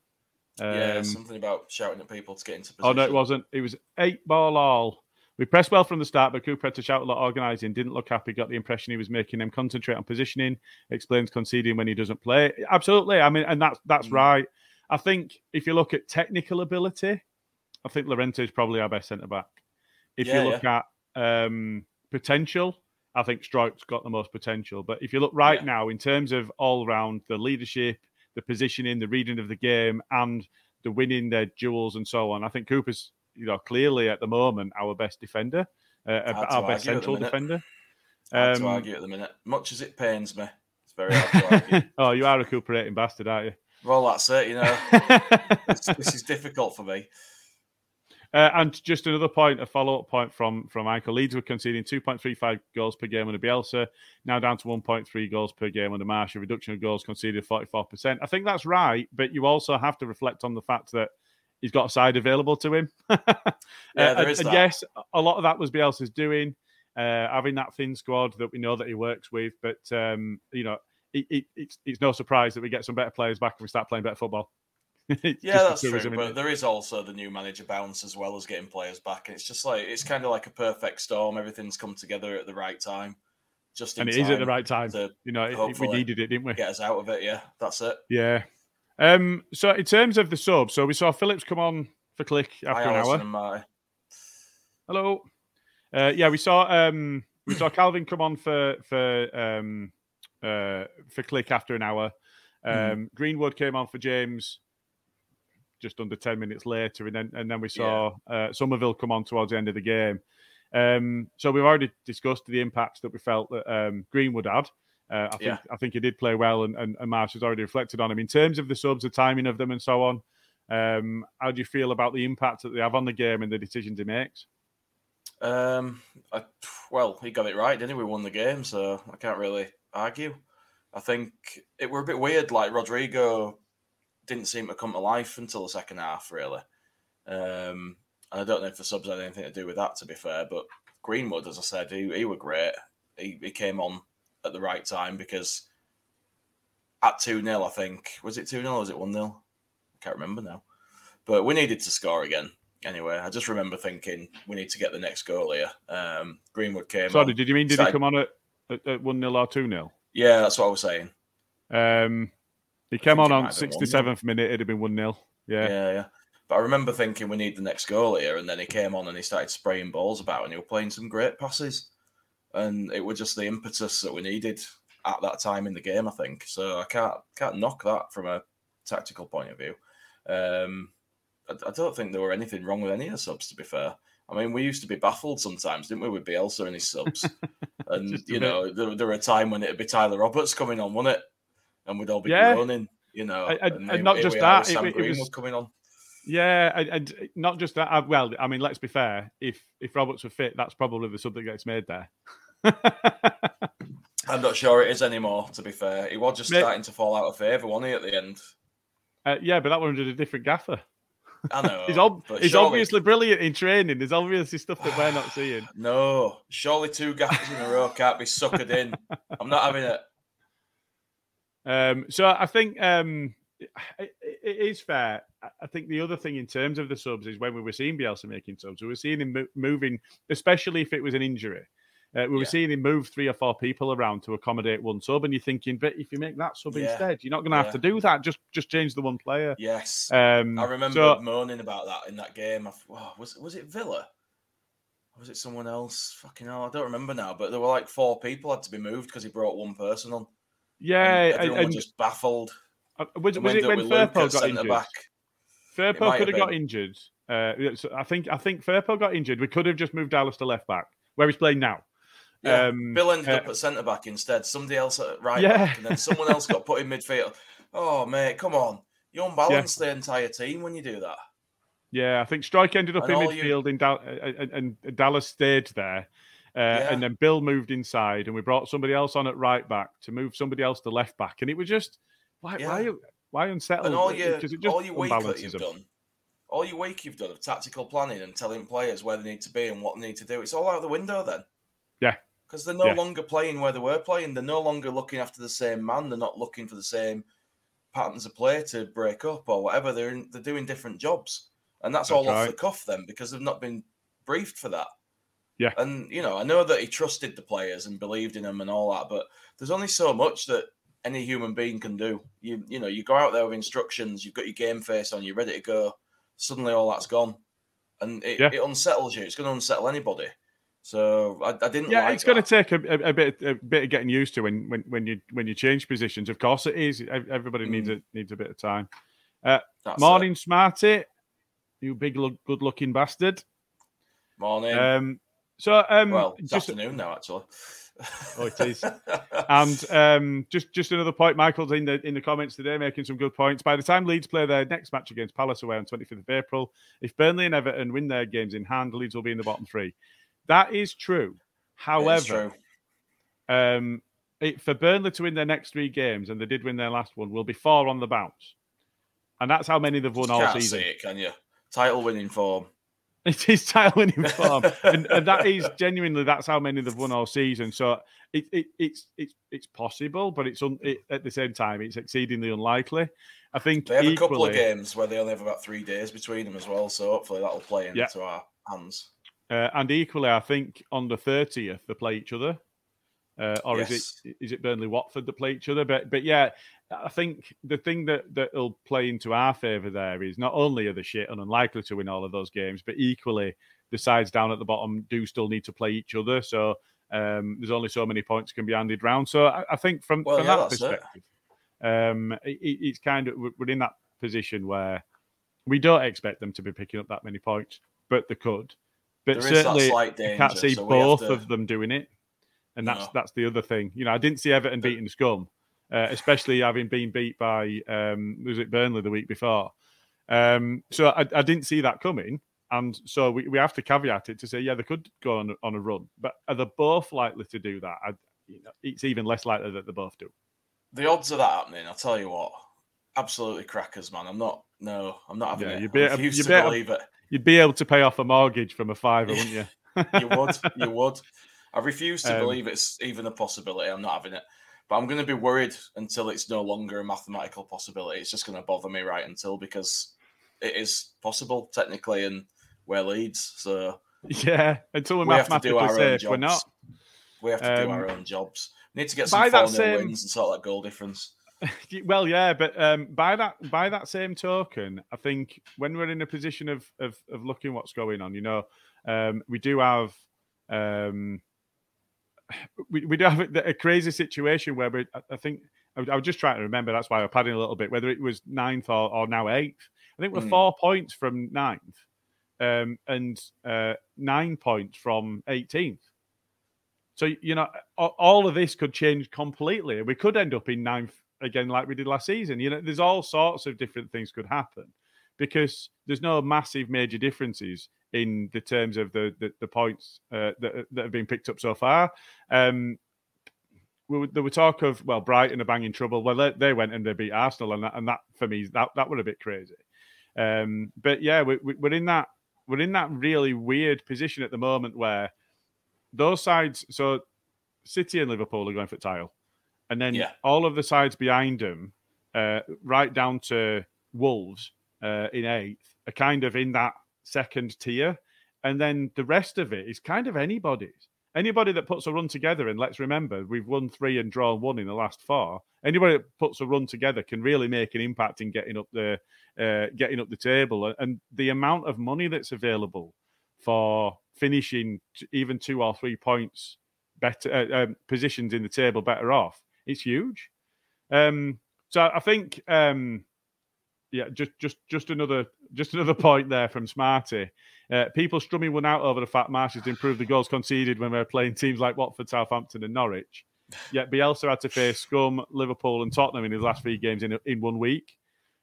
Speaker 1: Um,
Speaker 2: yeah, something about shouting at people to get into position.
Speaker 1: Oh no, it wasn't. It was eight ball all. We pressed well from the start, but Cooper had to shout a lot organising. Didn't look happy. Got the impression he was making them concentrate on positioning. Explains conceding when he doesn't play. Absolutely. I mean, and that's that's
Speaker 2: Mm.
Speaker 1: right. I think if you look at technical ability, I think Llorente is probably our best centre back. If
Speaker 2: Yeah,
Speaker 1: you look at um, potential, I think Struijk's got the most potential. But if you look right
Speaker 2: Yeah.
Speaker 1: now in terms of all round the leadership, the positioning, the reading of the game, and the winning their duels and so on, I think Cooper's you know clearly at the moment our best defender, uh, our best
Speaker 2: argue at the
Speaker 1: central defender.
Speaker 2: Hard to
Speaker 1: Um,
Speaker 2: argue at the minute. Much as it pains me, it's very hard to argue.
Speaker 1: oh, you are a recuperating bastard, aren't you?
Speaker 2: well, that's it. You know, this, this is difficult for me.
Speaker 1: Uh, and just another point, a follow-up point from from Michael. Leeds were conceding 2.35 goals per game under Bielsa, now down to 1.3 goals per game under Marsch, a reduction of goals conceded 44%. I think that's right, but you also have to reflect on the fact that he's got a side available to him.
Speaker 2: Yeah,
Speaker 1: Uh,
Speaker 2: there
Speaker 1: and, and yes, a lot of that was Bielsa's doing, uh, having that thin squad that we know that he works with. But um, you know, it, it, it's it's no surprise that we get some better players back and we start playing better football.
Speaker 2: Yeah, that's true. But there is also the new manager bounce as well as getting players back. And it's just like it's kind of like a perfect storm. Everything's come together at the right time. Just in
Speaker 1: and it is at the right time.
Speaker 2: to
Speaker 1: You know, it- we needed it, didn't we?
Speaker 2: get us out of it. Yeah, that's it.
Speaker 1: Yeah. Um. So in terms of the sub, so we saw Phillips come on for Klich after
Speaker 2: Hi,
Speaker 1: an hour. Hello. Uh, yeah, we saw um we saw Kalvin come on for for um uh for Klich after an hour. Um,
Speaker 2: Mm-hmm.
Speaker 1: Greenwood came on for James just under ten minutes later, and then and then we saw uh, Summerville come on towards the end of the game. Um, so we've already discussed the impacts that we felt that um, Greenwood had. Uh, I think
Speaker 2: Yeah.
Speaker 1: I think he did play well, and, and, and Marsch has already reflected on him in terms of the subs, the timing of them, and so on. Um, how do you feel about the impact that they have on the game and the decisions he makes?
Speaker 2: Um, I, well, he got it right, didn't he? We won the game, so I can't really argue. I think it were a bit weird. Like Rodrigo didn't seem to come to life until the second half, really. Um, and I don't know if the subs had anything to do with that. To be fair, but Greenwood, as I said, he, he were great. He, he came on at the right time because at two 0 I think was it two 0 or was it one 0 I can't remember now. But we needed to score again. Anyway, I just remember thinking we need to get the next goal here. Um, Greenwood came.
Speaker 1: Sorry,
Speaker 2: on.
Speaker 1: did you mean did he come on at, at, at 1 0 or 2 0?
Speaker 2: Yeah, that's what I was saying.
Speaker 1: Um, he came on on
Speaker 2: might have been
Speaker 1: 67th minute, it'd have been 1 0. Yeah.
Speaker 2: Yeah, yeah. But I remember thinking we need the next goal here, and then he came on and he started spraying balls about, and he was playing some great passes, and it was just the impetus that we needed at that time in the game. I think so. I can't can't knock that from a tactical point of view. Um, I, I don't think there were anything wrong with any of the subs. To be fair, I mean, we used to be baffled sometimes, didn't we, with Bielsa and his subs? and you know, there, there were a time when it'd be Tyler Roberts coming on, wasn't it? And we'd all be
Speaker 1: Yeah.
Speaker 2: groaning, you know.
Speaker 1: And- and- not just that,
Speaker 2: with
Speaker 1: it
Speaker 2: Sam
Speaker 1: wa- it
Speaker 2: Greenwood
Speaker 1: was-
Speaker 2: coming on.
Speaker 1: Yeah, and, and not just that. uh, Well, I mean, let's be fair. If if Roberts were fit, that's probably the sub that gets made there.
Speaker 2: I'm not sure it is anymore. To be fair, he was just
Speaker 1: Mate-
Speaker 2: starting to fall out of favour, wasn't he? At the end,
Speaker 1: Uh, yeah, but that one did a different gaffer.
Speaker 2: I know.
Speaker 1: he's ob- he's
Speaker 2: surely-
Speaker 1: obviously brilliant in training. There's obviously stuff that we're not seeing.
Speaker 2: No, surely two gaffers in a row can't be suckered in. I'm not having it.
Speaker 1: Um, so I think um, it, it is fair. I- think the other thing in terms of the subs is when we were seeing Bielsa making subs, we were seeing him moving, especially if it was an injury. Uh, we were
Speaker 2: Yeah.
Speaker 1: seeing him move three or four people around to accommodate one sub, and you're thinking, but if you make that sub
Speaker 2: Yeah.
Speaker 1: instead, you're not going to have
Speaker 2: Yeah.
Speaker 1: to do that. Just just change the one player.
Speaker 2: Yes,
Speaker 1: Um,
Speaker 2: I remember
Speaker 1: so-
Speaker 2: moaning about that in that game. I, oh, was was it Villa? Or was it someone else? Fucking hell, I don't remember now. But there were like four people had to be moved because he brought one person on.
Speaker 1: Yeah,
Speaker 2: and
Speaker 1: and,
Speaker 2: everyone
Speaker 1: and
Speaker 2: was just baffled.
Speaker 1: uh, was, was it when Firpo got injured?
Speaker 2: back.
Speaker 1: Firpo could have
Speaker 2: have
Speaker 1: got injured. Uh, so I think I think Firpo got injured. We could have just moved Dallas to left back, where he's playing now.
Speaker 2: Yeah,
Speaker 1: Um,
Speaker 2: Bill ended
Speaker 1: uh,
Speaker 2: up at centre back instead. Somebody else at right
Speaker 1: Yeah.
Speaker 2: back, and then someone else got put in midfield. Oh mate, come on! You unbalance the entire team when you do that.
Speaker 1: Yeah, I think Struijk ended up
Speaker 2: And
Speaker 1: in
Speaker 2: all you-
Speaker 1: midfield in Dal- uh, and, and Dallas stayed there. Uh,
Speaker 2: Yeah.
Speaker 1: And then Bill moved inside, and we brought somebody else on at right back to move somebody else to left back, and it was just why why
Speaker 2: Yeah.
Speaker 1: why unsettled?
Speaker 2: And all your
Speaker 1: because it just
Speaker 2: all your week that you've
Speaker 1: them.
Speaker 2: done, all your week you've done of tactical planning and telling players where they need to be and what they need to do, it's all out the window then.
Speaker 1: Yeah.
Speaker 2: Because they're no
Speaker 1: Yeah.
Speaker 2: longer playing where they were playing. They're no longer looking after the same man. They're not looking for the same patterns of play to break up or whatever. They're in, they're doing different jobs, and that's,
Speaker 1: That's
Speaker 2: all off the cuff then because they've not been briefed for that.
Speaker 1: Yeah.
Speaker 2: And you know, I know that he trusted the players and believed in them and all that, but there's only so much that any human being can do. You you know, you go out there with instructions, you've got your game face on, you're ready to go. Suddenly, all that's gone, and it,
Speaker 1: Yeah.
Speaker 2: it unsettles you. It's going to unsettle anybody. So I, I didn't.
Speaker 1: Yeah,
Speaker 2: like
Speaker 1: it's going to take a, a, a bit a bit of getting used to when, when when you when you change positions. Of course, it is. Ev- Everybody needs
Speaker 2: Mm.
Speaker 1: a needs a bit of time. Uh,
Speaker 2: That's it.
Speaker 1: morning, Smarty, you big good looking bastard.
Speaker 2: morning.
Speaker 1: Um, so um,
Speaker 2: well, it's
Speaker 1: just
Speaker 2: afternoon now, actually.
Speaker 1: Oh, it is. And um, just just another point, Michael's in the in the comments today making some good points. By the time Leeds play their next match against Palace away on 25th of April, if Burnley and Everton win their games in hand, Leeds will be in the bottom three. That is true.
Speaker 2: Is
Speaker 1: However,
Speaker 2: true.
Speaker 1: um, it, for Burnley to win their next three games, and they did win their last one, will be four on the bounce, and that's how many they've won
Speaker 2: You
Speaker 1: all
Speaker 2: can't
Speaker 1: season.
Speaker 2: see it, can you? Title winning form.
Speaker 1: It is title winning form, and, and that is genuinely that's how many they've won all season. So it, it it's it's it's possible, but it's un, it, at the same time it's exceedingly unlikely. I think
Speaker 2: They have a couple of games where they only have about three days between them as well, so hopefully that'll play into
Speaker 1: Yeah.
Speaker 2: our hands.
Speaker 1: uh, and equally, I think on the thirtieth they play each other, uh, or is it is it Burnley Watford that play each other? But but yeah, I think the thing that that'll play into our favour there is not only are the shit and unlikely to win all of those games, but equally the sides down at the bottom do still need to play each other. So um, there's only so many points can be handed round. So I, I think from,
Speaker 2: Well,
Speaker 1: from
Speaker 2: yeah,
Speaker 1: that
Speaker 2: it.
Speaker 1: perspective, um, it, it- it's kind of we're in that position where we don't expect them to be picking up that many points, but they could. But
Speaker 2: There that
Speaker 1: certainly, I can't see
Speaker 2: so
Speaker 1: both
Speaker 2: to-
Speaker 1: of them doing it, and that's
Speaker 2: No.
Speaker 1: that's the other thing. You know, I didn't see Everton beating Scum, uh, especially having been beat by um, was it Burnley the week before. Um, so I, I didn't see that coming, and so we, we have to caveat it to say, yeah, they could go on, on a run, but are they both likely to do that? I, you know, it's even less likely that they both do.
Speaker 2: The odds of that happening, I'll tell you what, absolutely crackers, man. I'm not, no, I'm not having
Speaker 1: Yeah,
Speaker 2: it.
Speaker 1: you'd be-
Speaker 2: refuse
Speaker 1: you'd be able-
Speaker 2: it.
Speaker 1: You'd be able to pay off a mortgage from a fiver, wouldn't you?
Speaker 2: You would, you would. I refuse to
Speaker 1: Um,
Speaker 2: believe it's even a possibility. I'm not having it. But I'm going to be worried until it's no longer a mathematical possibility. It's just going to bother me right until because it is possible technically, and we're Leeds, so
Speaker 1: Yeah, until we're
Speaker 2: we have to do our own
Speaker 1: safe, we're not.
Speaker 2: We have to do
Speaker 1: Um,
Speaker 2: our own jobs. We need to get some 4
Speaker 1: same-
Speaker 2: wins and sort that goal difference.
Speaker 1: well, yeah, but um, by that by that same token, I think when we're in a position of of, of looking what's going on, you know, um, we do have um, we, we do have a, a crazy situation where we, I think I, I was just trying to remember. That's why I'm padding a little bit. Whether it was ninth or, or now eighth, I think we're
Speaker 2: Mm.
Speaker 1: four points from ninth, um, and uh, nine points from 18th. So you know, all of this could change completely. We could end up in ninth again, like we did last season. You know, there's all sorts of different things could happen because there's no massive major differences in the terms of the the, the points uh, that that have been picked up so far. Um, we, there were talk of well, Brighton are banging trouble. Well, they, they went and they beat Arsenal, and that, and that for me that that were a bit crazy. Um, but yeah, we, we, we're in that we're in that really weird position at the moment where those sides. So City and Liverpool are going for tile, and then
Speaker 2: Yeah.
Speaker 1: all of the sides behind them, uh, right down to Wolves uh, in eighth, are kind of in that second tier, and then the rest of it is kind of anybody's. Anybody that puts a run together, and let's remember, we've won three and drawn one in the last four. Anybody that puts a run together can really make an impact in getting up the uh, getting up the table. And the amount of money that's available for finishing even two or three points better uh, um, positions in the table better off, it's huge. Um, so I think, um, yeah, just just just another just another point there from Smarty. Uh, people strumming one out over the fact Marsch's improved the goals conceded when we're playing teams like Watford, Southampton, and Norwich. Yet Bielsa had to face Scum, Liverpool, and Tottenham in his last three games in in one week.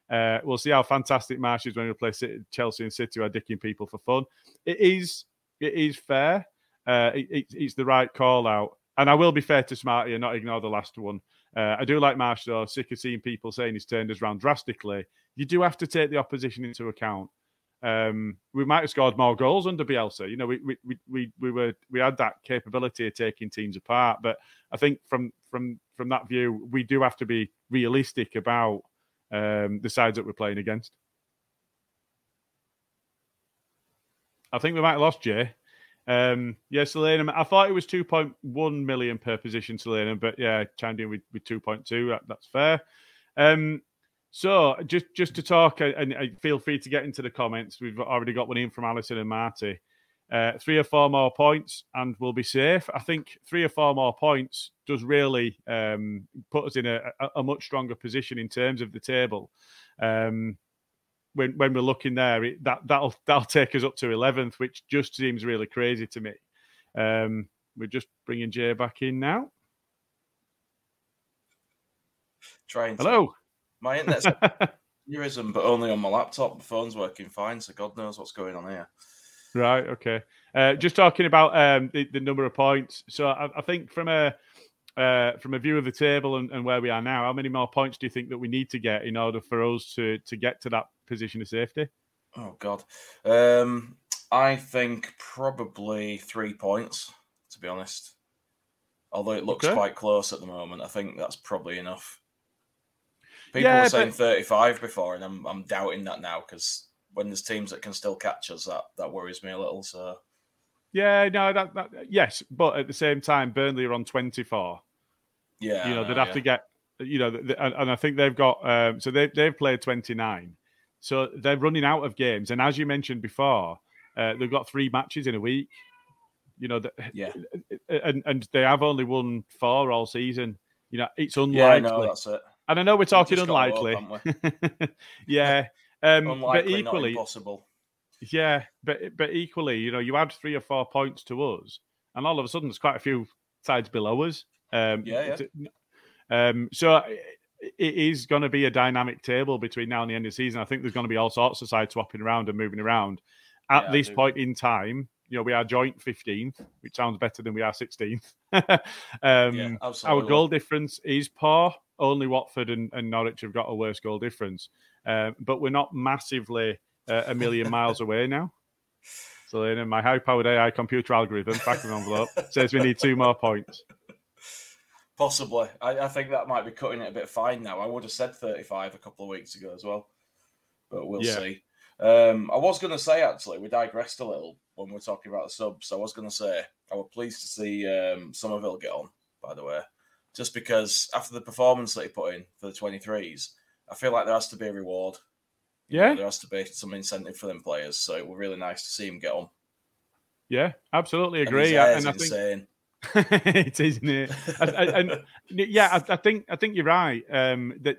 Speaker 1: Uh, we'll see how fantastic Marsch is when we play City, Chelsea and City, are dicking people for fun. It is it is fair. Uh, it, it- it's the right call out, and I will be fair to Smarty and not ignore the last one. Uh, I do like Marsch though. Sick of seeing people saying he's turned us around drastically. You do have to take the opposition into account. Um, we might have scored more goals under Bielsa. You know, we we, we we we were we had that capability of taking teams apart. But I think from from from that view, we do have to be realistic about um, the sides that we're playing against. I think we might have lost Jay. Um, yeah, Selena. I thought it was two point one million per position, Selena, but yeah, chimed in with, with two point two. That, that's fair. Um, so just just to talk, and, and feel free to get into the comments. We've already got one in from Alison and Marty. Uh, three or four more points, and we'll be safe. I think three or four more points does really um, put us in a, a, a much stronger position in terms of the table. Um, when when we're looking there, it, that that'll that'll take us up to eleventh, which just seems really crazy to me. Um, we're just bringing Jay back in now.
Speaker 2: Trying to.
Speaker 1: Hello.
Speaker 2: My internet's aneurysm, but only on my laptop. The phone's working fine, so God knows what's going on here.
Speaker 1: Right. Okay. Uh, just talking about um, the, the number of points. So I, I think from a uh, from a view of the table and, and where we are now, how many more points do you think that we need to get in order for us to to get to that position of safety?
Speaker 2: Oh God. Um, I think probably three points, to be honest. Although it looks
Speaker 1: Okay.
Speaker 2: quite close at the moment, I think that's probably enough. People
Speaker 1: Yeah,
Speaker 2: were saying
Speaker 1: but-
Speaker 2: 35 before, and I'm I'm doubting that now because when there's teams that can still catch us, that that worries me a little. So
Speaker 1: Yeah. No. That, that yes, but at the same time, Burnley are on twenty four.
Speaker 2: Yeah,
Speaker 1: you know, they'd have
Speaker 2: yeah.
Speaker 1: to get, you know, th- and, and I think they've got, um, so they they've played 29, so they're running out of games. And as you mentioned before, uh, they've got three matches in a week. You know, the,
Speaker 2: Yeah.
Speaker 1: and and they have only won four all season. You know, it's unlikely.
Speaker 2: Yeah, know that's it.
Speaker 1: and I know we're talking
Speaker 2: just gotta hope,
Speaker 1: unlikely. yeah, um, but
Speaker 2: Unlikely, not
Speaker 1: equally,
Speaker 2: impossible.
Speaker 1: yeah, but but equally, you know, you add three or four points to us, and all of a sudden, there's quite a few sides below us. Um,
Speaker 2: Yeah,
Speaker 1: t- Um, so it is going to be a dynamic table between now and the end of the season. I think there's going to be all sorts of sides swapping around and moving around. At
Speaker 2: Yeah,
Speaker 1: this point in time, you know, we are joint 15th, which sounds better than we are 16th. um,
Speaker 2: Yeah,
Speaker 1: our goal difference is poor. Only Watford and, and Norwich have got a worse goal difference. Um, but we're not massively uh, a million miles away now. So then my high powered AI computer algorithm, back of the envelope, says we need two more points.
Speaker 2: Possibly. I, I think that might be cutting it a bit fine now. I would have said 35 a couple of weeks ago as well. But we'll
Speaker 1: Yeah.
Speaker 2: see. Um, I was going to say, actually, we digressed a little when we're talking about the subs. I was going to say, I was pleased to see um, Summerville get on, by the way. just because after the performance that he put in for the 23s, I feel like there has to be a reward.
Speaker 1: Yeah.
Speaker 2: there has to be some incentive for them players. So it was really nice to see him get on.
Speaker 1: Yeah, absolutely
Speaker 2: And
Speaker 1: agree.
Speaker 2: hair's
Speaker 1: And I think
Speaker 2: insane.
Speaker 1: it is, isn't it? and, yeah, I, I think I think you're right. Um, that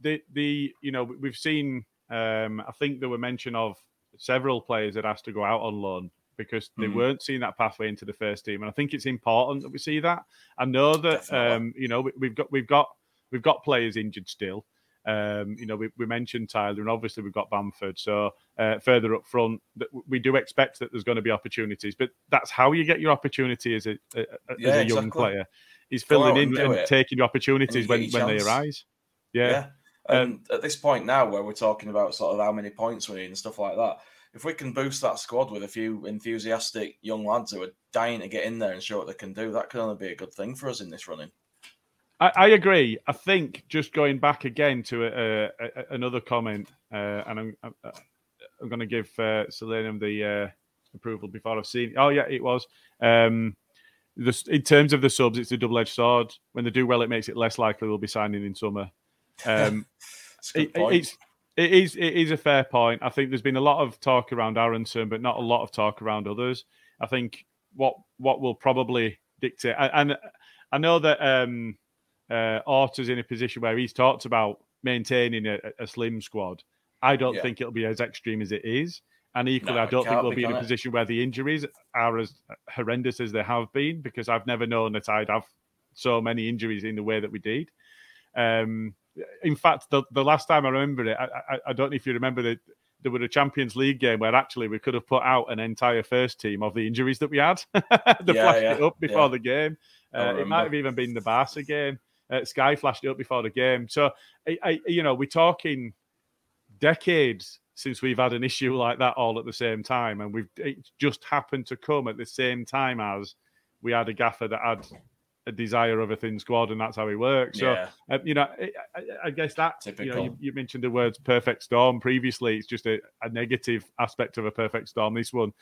Speaker 1: the the you know we've seen. Um, I think there were mention of several players that asked to go out on loan because they
Speaker 2: Mhm.
Speaker 1: weren't seeing that pathway into the first team, and I think it's important that we see that. I know that um, you know we, we've got we've got we've got players injured still. Um, you know, we, we mentioned Tyler, and obviously we've got Bamford. So uh, further up front, we do expect that there's going to be opportunities. But that's how you get your opportunity as a, a, a-
Speaker 2: Yeah,
Speaker 1: as a young
Speaker 2: exactly.
Speaker 1: player,
Speaker 2: He's
Speaker 1: filling in
Speaker 2: and
Speaker 1: and taking your opportunities
Speaker 2: you
Speaker 1: when, when they arise.
Speaker 2: Yeah.
Speaker 1: Yeah,
Speaker 2: And
Speaker 1: Um,
Speaker 2: at this point now, where we're talking about sort of how many points we need and stuff like that, if we can boost that squad with a few enthusiastic young lads who are dying to get in there and show what they can do, that can only be a good thing for us in this running.
Speaker 1: I, I agree. I think just going back again to a, a, a- another comment, uh, and I'm, I'm, I'm going to give uh, Selenium the uh, approval before I've seen. Oh yeah, it was. Um, the, in terms of the subs, it's a double-edged sword. When they do well, it makes it less likely we'll be signing in summer. Um,
Speaker 2: It's a good
Speaker 1: it, it's it is it is a fair point. I think there's been a lot of talk around Aaronson, but not a lot of talk around others. I think what what will probably dictate, and, and I know that um, uh, Orta's in a position where he's talked about maintaining a, a slim squad. I don't
Speaker 2: Yeah.
Speaker 1: think it'll be as extreme as it is, and equally,
Speaker 2: No,
Speaker 1: I don't think we'll
Speaker 2: be,
Speaker 1: be in a
Speaker 2: it?
Speaker 1: position where the injuries are as horrendous as they have been. Because I've never known that I'd have so many injuries in the way that we did. Um, in fact, the, the last time I remember it, I, I, I don't know if you remember that there were a Champions League game where actually we could have put out an entire first team of the injuries that we had. they
Speaker 2: Yeah,
Speaker 1: flashed
Speaker 2: yeah,
Speaker 1: it up before
Speaker 2: yeah.
Speaker 1: the game. Uh, it might have even been the Barca game. Uh, Sky flashed it up before the game. So, I, I, you know, we're talking decades since we've had an issue like that all at the same time, and we've it just happened to come at the same time as we had a gaffer that had a desire of a thin squad, and that's how he works. So,
Speaker 2: yeah,
Speaker 1: uh, you know, I, I, I guess that you, know, you, you mentioned the words "perfect storm" previously. It's just a, a negative aspect of a perfect storm. This one,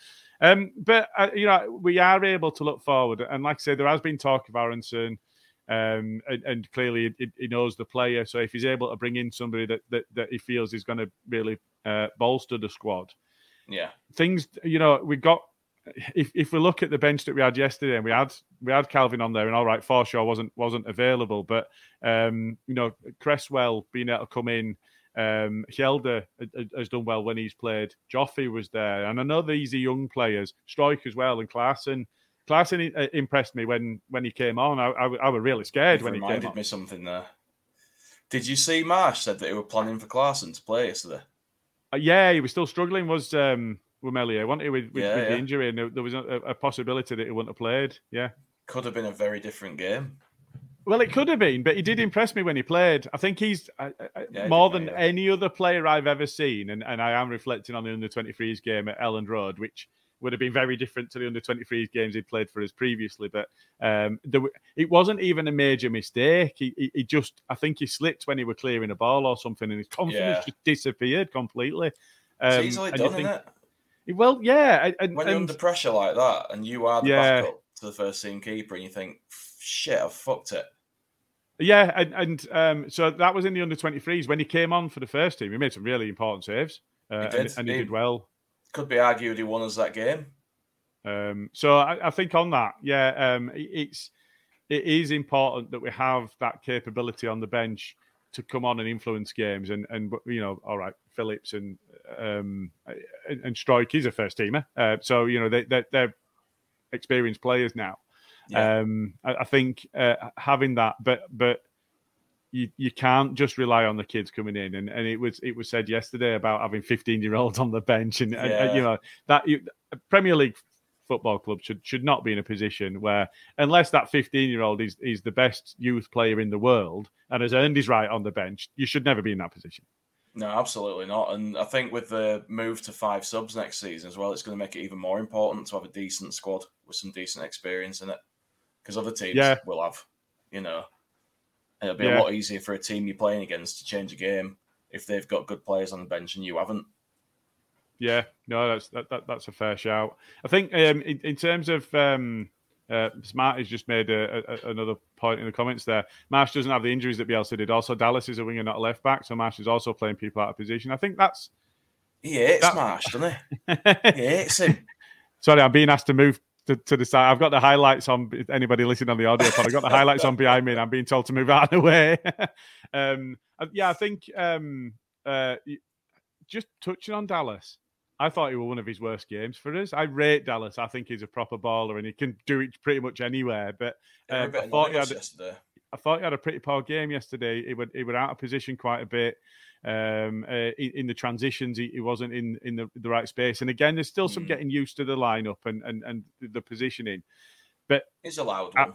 Speaker 1: um, but uh, you know, we are able to look forward, and like I say, there has been talk of Aaronson. Um, and, and clearly he, he knows the player. So if he's able to bring in somebody that that, that he feels is going to really uh, bolster the squad,
Speaker 2: yeah,
Speaker 1: things you know we got if, if we look at the bench that we had yesterday and we had we had Kalvin on there and all right Forshaw wasn't wasn't available but um you know Cresswell being able to come in um Hjelde has done well when he's played. Joffrey was there and I know these are young players Struijk as well and Klaesson Klaesson uh, impressed me when when he came on I, I, I was really scared
Speaker 2: You've
Speaker 1: when he came
Speaker 2: reminded me something there. Did you see Marsch said that he were planning for Clarkson to play yesterday?
Speaker 1: Uh, yeah he was still struggling was um with Meslier, wasn't he, with, with,
Speaker 2: Yeah,
Speaker 1: with the injury, and there, there was a, a possibility that he wouldn't have played. Yeah,
Speaker 2: Could have been a very different game.
Speaker 1: Well, it could have been, but he did impress me when he played. I think he's uh, uh,
Speaker 2: Yeah,
Speaker 1: more than
Speaker 2: yeah.
Speaker 1: any other player I've ever seen. And, and I am reflecting on the under 23s game at Elland Road, which would have been very different to the under 23s games he'd played for us previously. But um, there, it wasn't even a major mistake. He, he, he just, I think he slipped when he were clearing a ball or something, and his confidence
Speaker 2: Yeah.
Speaker 1: just disappeared completely.
Speaker 2: It's
Speaker 1: Um,
Speaker 2: easily done,
Speaker 1: think-
Speaker 2: isn't it?
Speaker 1: Well, yeah. and- And,
Speaker 2: When you're under pressure like that and you are the
Speaker 1: Yeah.
Speaker 2: backup to the first team keeper and you think, shit, I've fucked it.
Speaker 1: Yeah, and, and um, so that was in the under 23s. When he came on for the first team, he made some really important saves. Uh, and, and he
Speaker 2: He-
Speaker 1: did well.
Speaker 2: Could be argued he won us that game.
Speaker 1: Um, so I, I think on that, yeah, um, it- it's it is important that we have that capability on the bench to come on and influence games. And and you know, all right, Phillips and um, and, and Struijk is a first teamer, uh, so you know they they're, they're experienced players now.
Speaker 2: Yeah.
Speaker 1: Um, I, I think uh, having that, but but you you can't just rely on the kids coming in, and, and it was it was said yesterday about having fifteen year olds on the bench, and, and- and, you know that you, Premier League football club should should not be in a position where unless that fifteen year old is is the best youth player in the world and has earned his right on the bench, you should never be in that position.
Speaker 2: No, absolutely not. And I think with the move to five subs next season as well, it's going to make it even more important to have a decent squad with some decent experience in it. Because other teams
Speaker 1: Yeah.
Speaker 2: will have, you know, it'll be
Speaker 1: Yeah.
Speaker 2: a lot easier for a team you're playing against to change a game if they've got good players on the bench and you haven't.
Speaker 1: Yeah, no, that's that, that that's a fair shout. I think um, in, in terms of um, Uh, Smart has just made a, a, another point in the comments there. Marsch doesn't have the injuries that Bielsa did. Also, Dallas is a winger, not a left back, so Marsch is also playing people out of position. I think that's
Speaker 2: he hates that... Marsch, doesn't he? he hates him.
Speaker 1: Sorry, I'm being asked to move to, to, the side. I've got the highlights on. Anybody listening on the audio pod, I've got the highlights on behind me, and I'm being told to move out of the way. um, yeah, I think um, uh, just touching on Dallas. I thought he was one of his worst games for us. I rate Dallas. I think he's a proper baller and he can do it pretty much anywhere. But um, I thought he had. Yesterday. I thought he had a pretty poor game yesterday. He would he was out of position quite a bit. Um, uh, in, in, the transitions, he, he, wasn't in in the, the, right space. And again, there's still some mm. getting used to the lineup and and, and the positioning. But
Speaker 2: he's allowed one.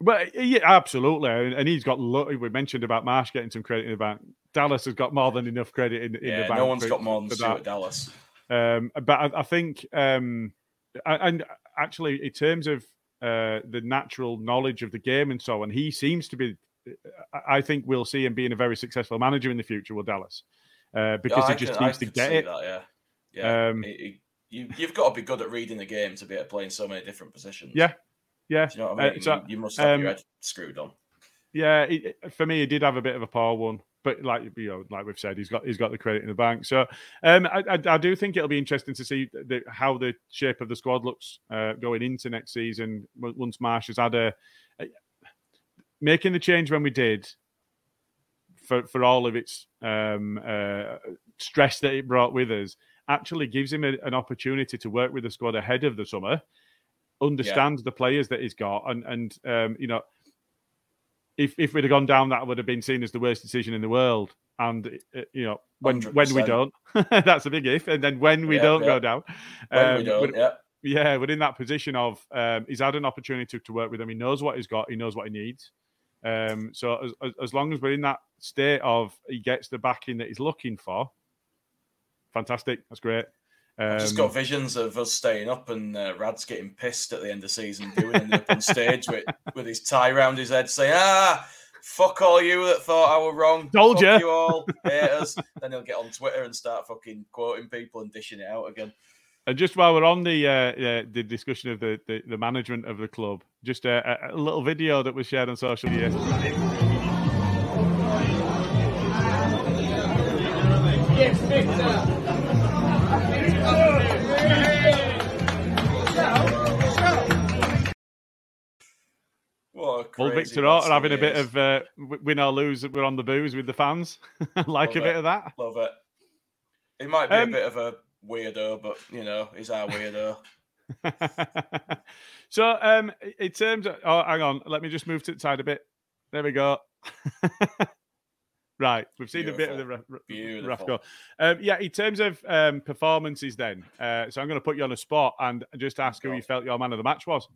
Speaker 1: but yeah, absolutely, and he's got. We mentioned about Marsch getting some credit in the bank. Dallas has got more than enough credit in, in
Speaker 2: yeah,
Speaker 1: the bank.
Speaker 2: No one's for, got more than Stuart Dallas.
Speaker 1: Um, but I, I think, um, and actually, in terms of uh, the natural knowledge of the game and so on, he seems to be. I think we'll see him being a very successful manager in the future with Dallas uh, because yeah, he just can, seems to get it.
Speaker 2: That, yeah, yeah. Um, you, have got to be good at reading the game to be able to play in so many different positions.
Speaker 1: Yeah, yeah.
Speaker 2: Do you know what I mean? Uh, so, you, you, must have um, your head screwed on.
Speaker 1: Yeah, it, for me, he did have a bit of a poor one but like you know, like we've said, he's got he's got the credit in the bank. So um, I, I, I, do think it'll be interesting to see the, how the shape of the squad looks uh, going into next season. Once Marsch has had a, a, making the change when we did for for all of its um, uh, stress that it brought with us, actually gives him a, an opportunity to work with the squad ahead of the summer, understand yeah. the players that he's got, and and um, you know if if we'd have gone down, that would have been seen as the worst decision in the world. And uh, you know, when 100%. when we don't, that's a big if. And then when we yeah, don't yeah. go down,
Speaker 2: um, we don't, yeah.
Speaker 1: Yeah, we're in that position of um, he's had an opportunity to, to work with him. He knows what he's got. He knows what he needs. Um, so as, as long as we're in that state of he gets the backing that he's looking for, fantastic. That's great.
Speaker 2: Um, I've just got um, visions of us staying up and uh, Rad's getting pissed at the end of the season, doing it up on stage with, with his tie around his head, saying, "Ah, fuck all you that thought I were wrong.
Speaker 1: Told
Speaker 2: fuck you. you all haters." then he'll get on Twitter and start fucking quoting people and dishing it out again.
Speaker 1: And just while we're on the uh, uh, the discussion of the, the, the, management of the club, just a, a, little video that was shared on social media. Yes, Old Victor Orta having a bit of uh, win or lose. We're on the booze with the fans. like Love a bit of that.
Speaker 2: Love it. He might be um, a bit of a weirdo, but you know, he's our weirdo.
Speaker 1: so, um, in terms of, oh, hang on, let me just move to the side a bit. There we go. right, we've seen Beautiful. a bit of the rough, go. Um, yeah, in terms of um, performances, then, uh, so I'm going to put you on a spot and just ask oh, who you felt your man of the match was.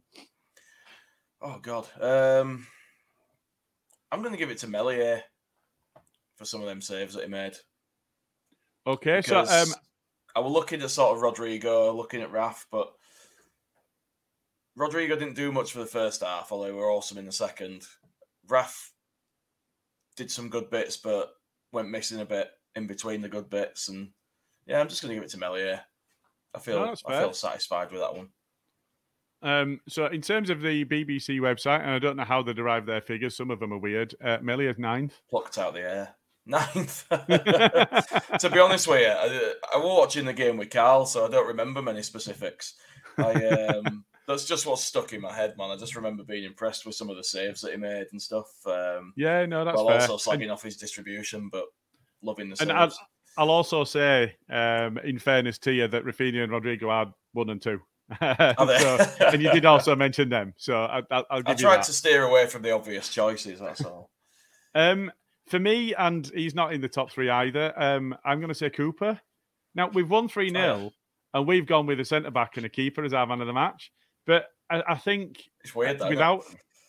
Speaker 2: Oh God, um, I'm going to give it to Meslier for some of them saves that he made.
Speaker 1: Okay, because so um,
Speaker 2: I was looking at sort of Rodrigo, looking at Raf, but Rodrigo didn't do much for the first half, although we were awesome in the second. Raf did some good bits, but went missing a bit in between the good bits, and yeah, I'm just going to give it to Meslier. I feel no, I feel satisfied with that one.
Speaker 1: Um, so, in terms of the BBC website, and I don't know how they derive their figures, some of them are weird. Uh, is ninth.
Speaker 2: Plucked out the air. Ninth. to be honest with you, I, I, was watching the game with Carl, so I don't remember many specifics. I, um, that's just what's stuck in my head, man. I just remember being impressed with some of the saves that he made and stuff. Um,
Speaker 1: yeah, no, that's
Speaker 2: while
Speaker 1: fair.
Speaker 2: also slagging and, off his distribution, but loving the saves.
Speaker 1: And I'll, I'll also say, um, in fairness to you, that Raphinha and Rodrigo had one and two. so, and you did also mention them, so I, will give I
Speaker 2: tried to steer away from the obvious choices. That's all.
Speaker 1: Um, for me, and he's not in the top three either. Um, I'm going to say Cooper. Now we've won three 0 and we've gone with a centre back and a keeper as our man of the match. But I, I think
Speaker 2: it's weird
Speaker 1: without.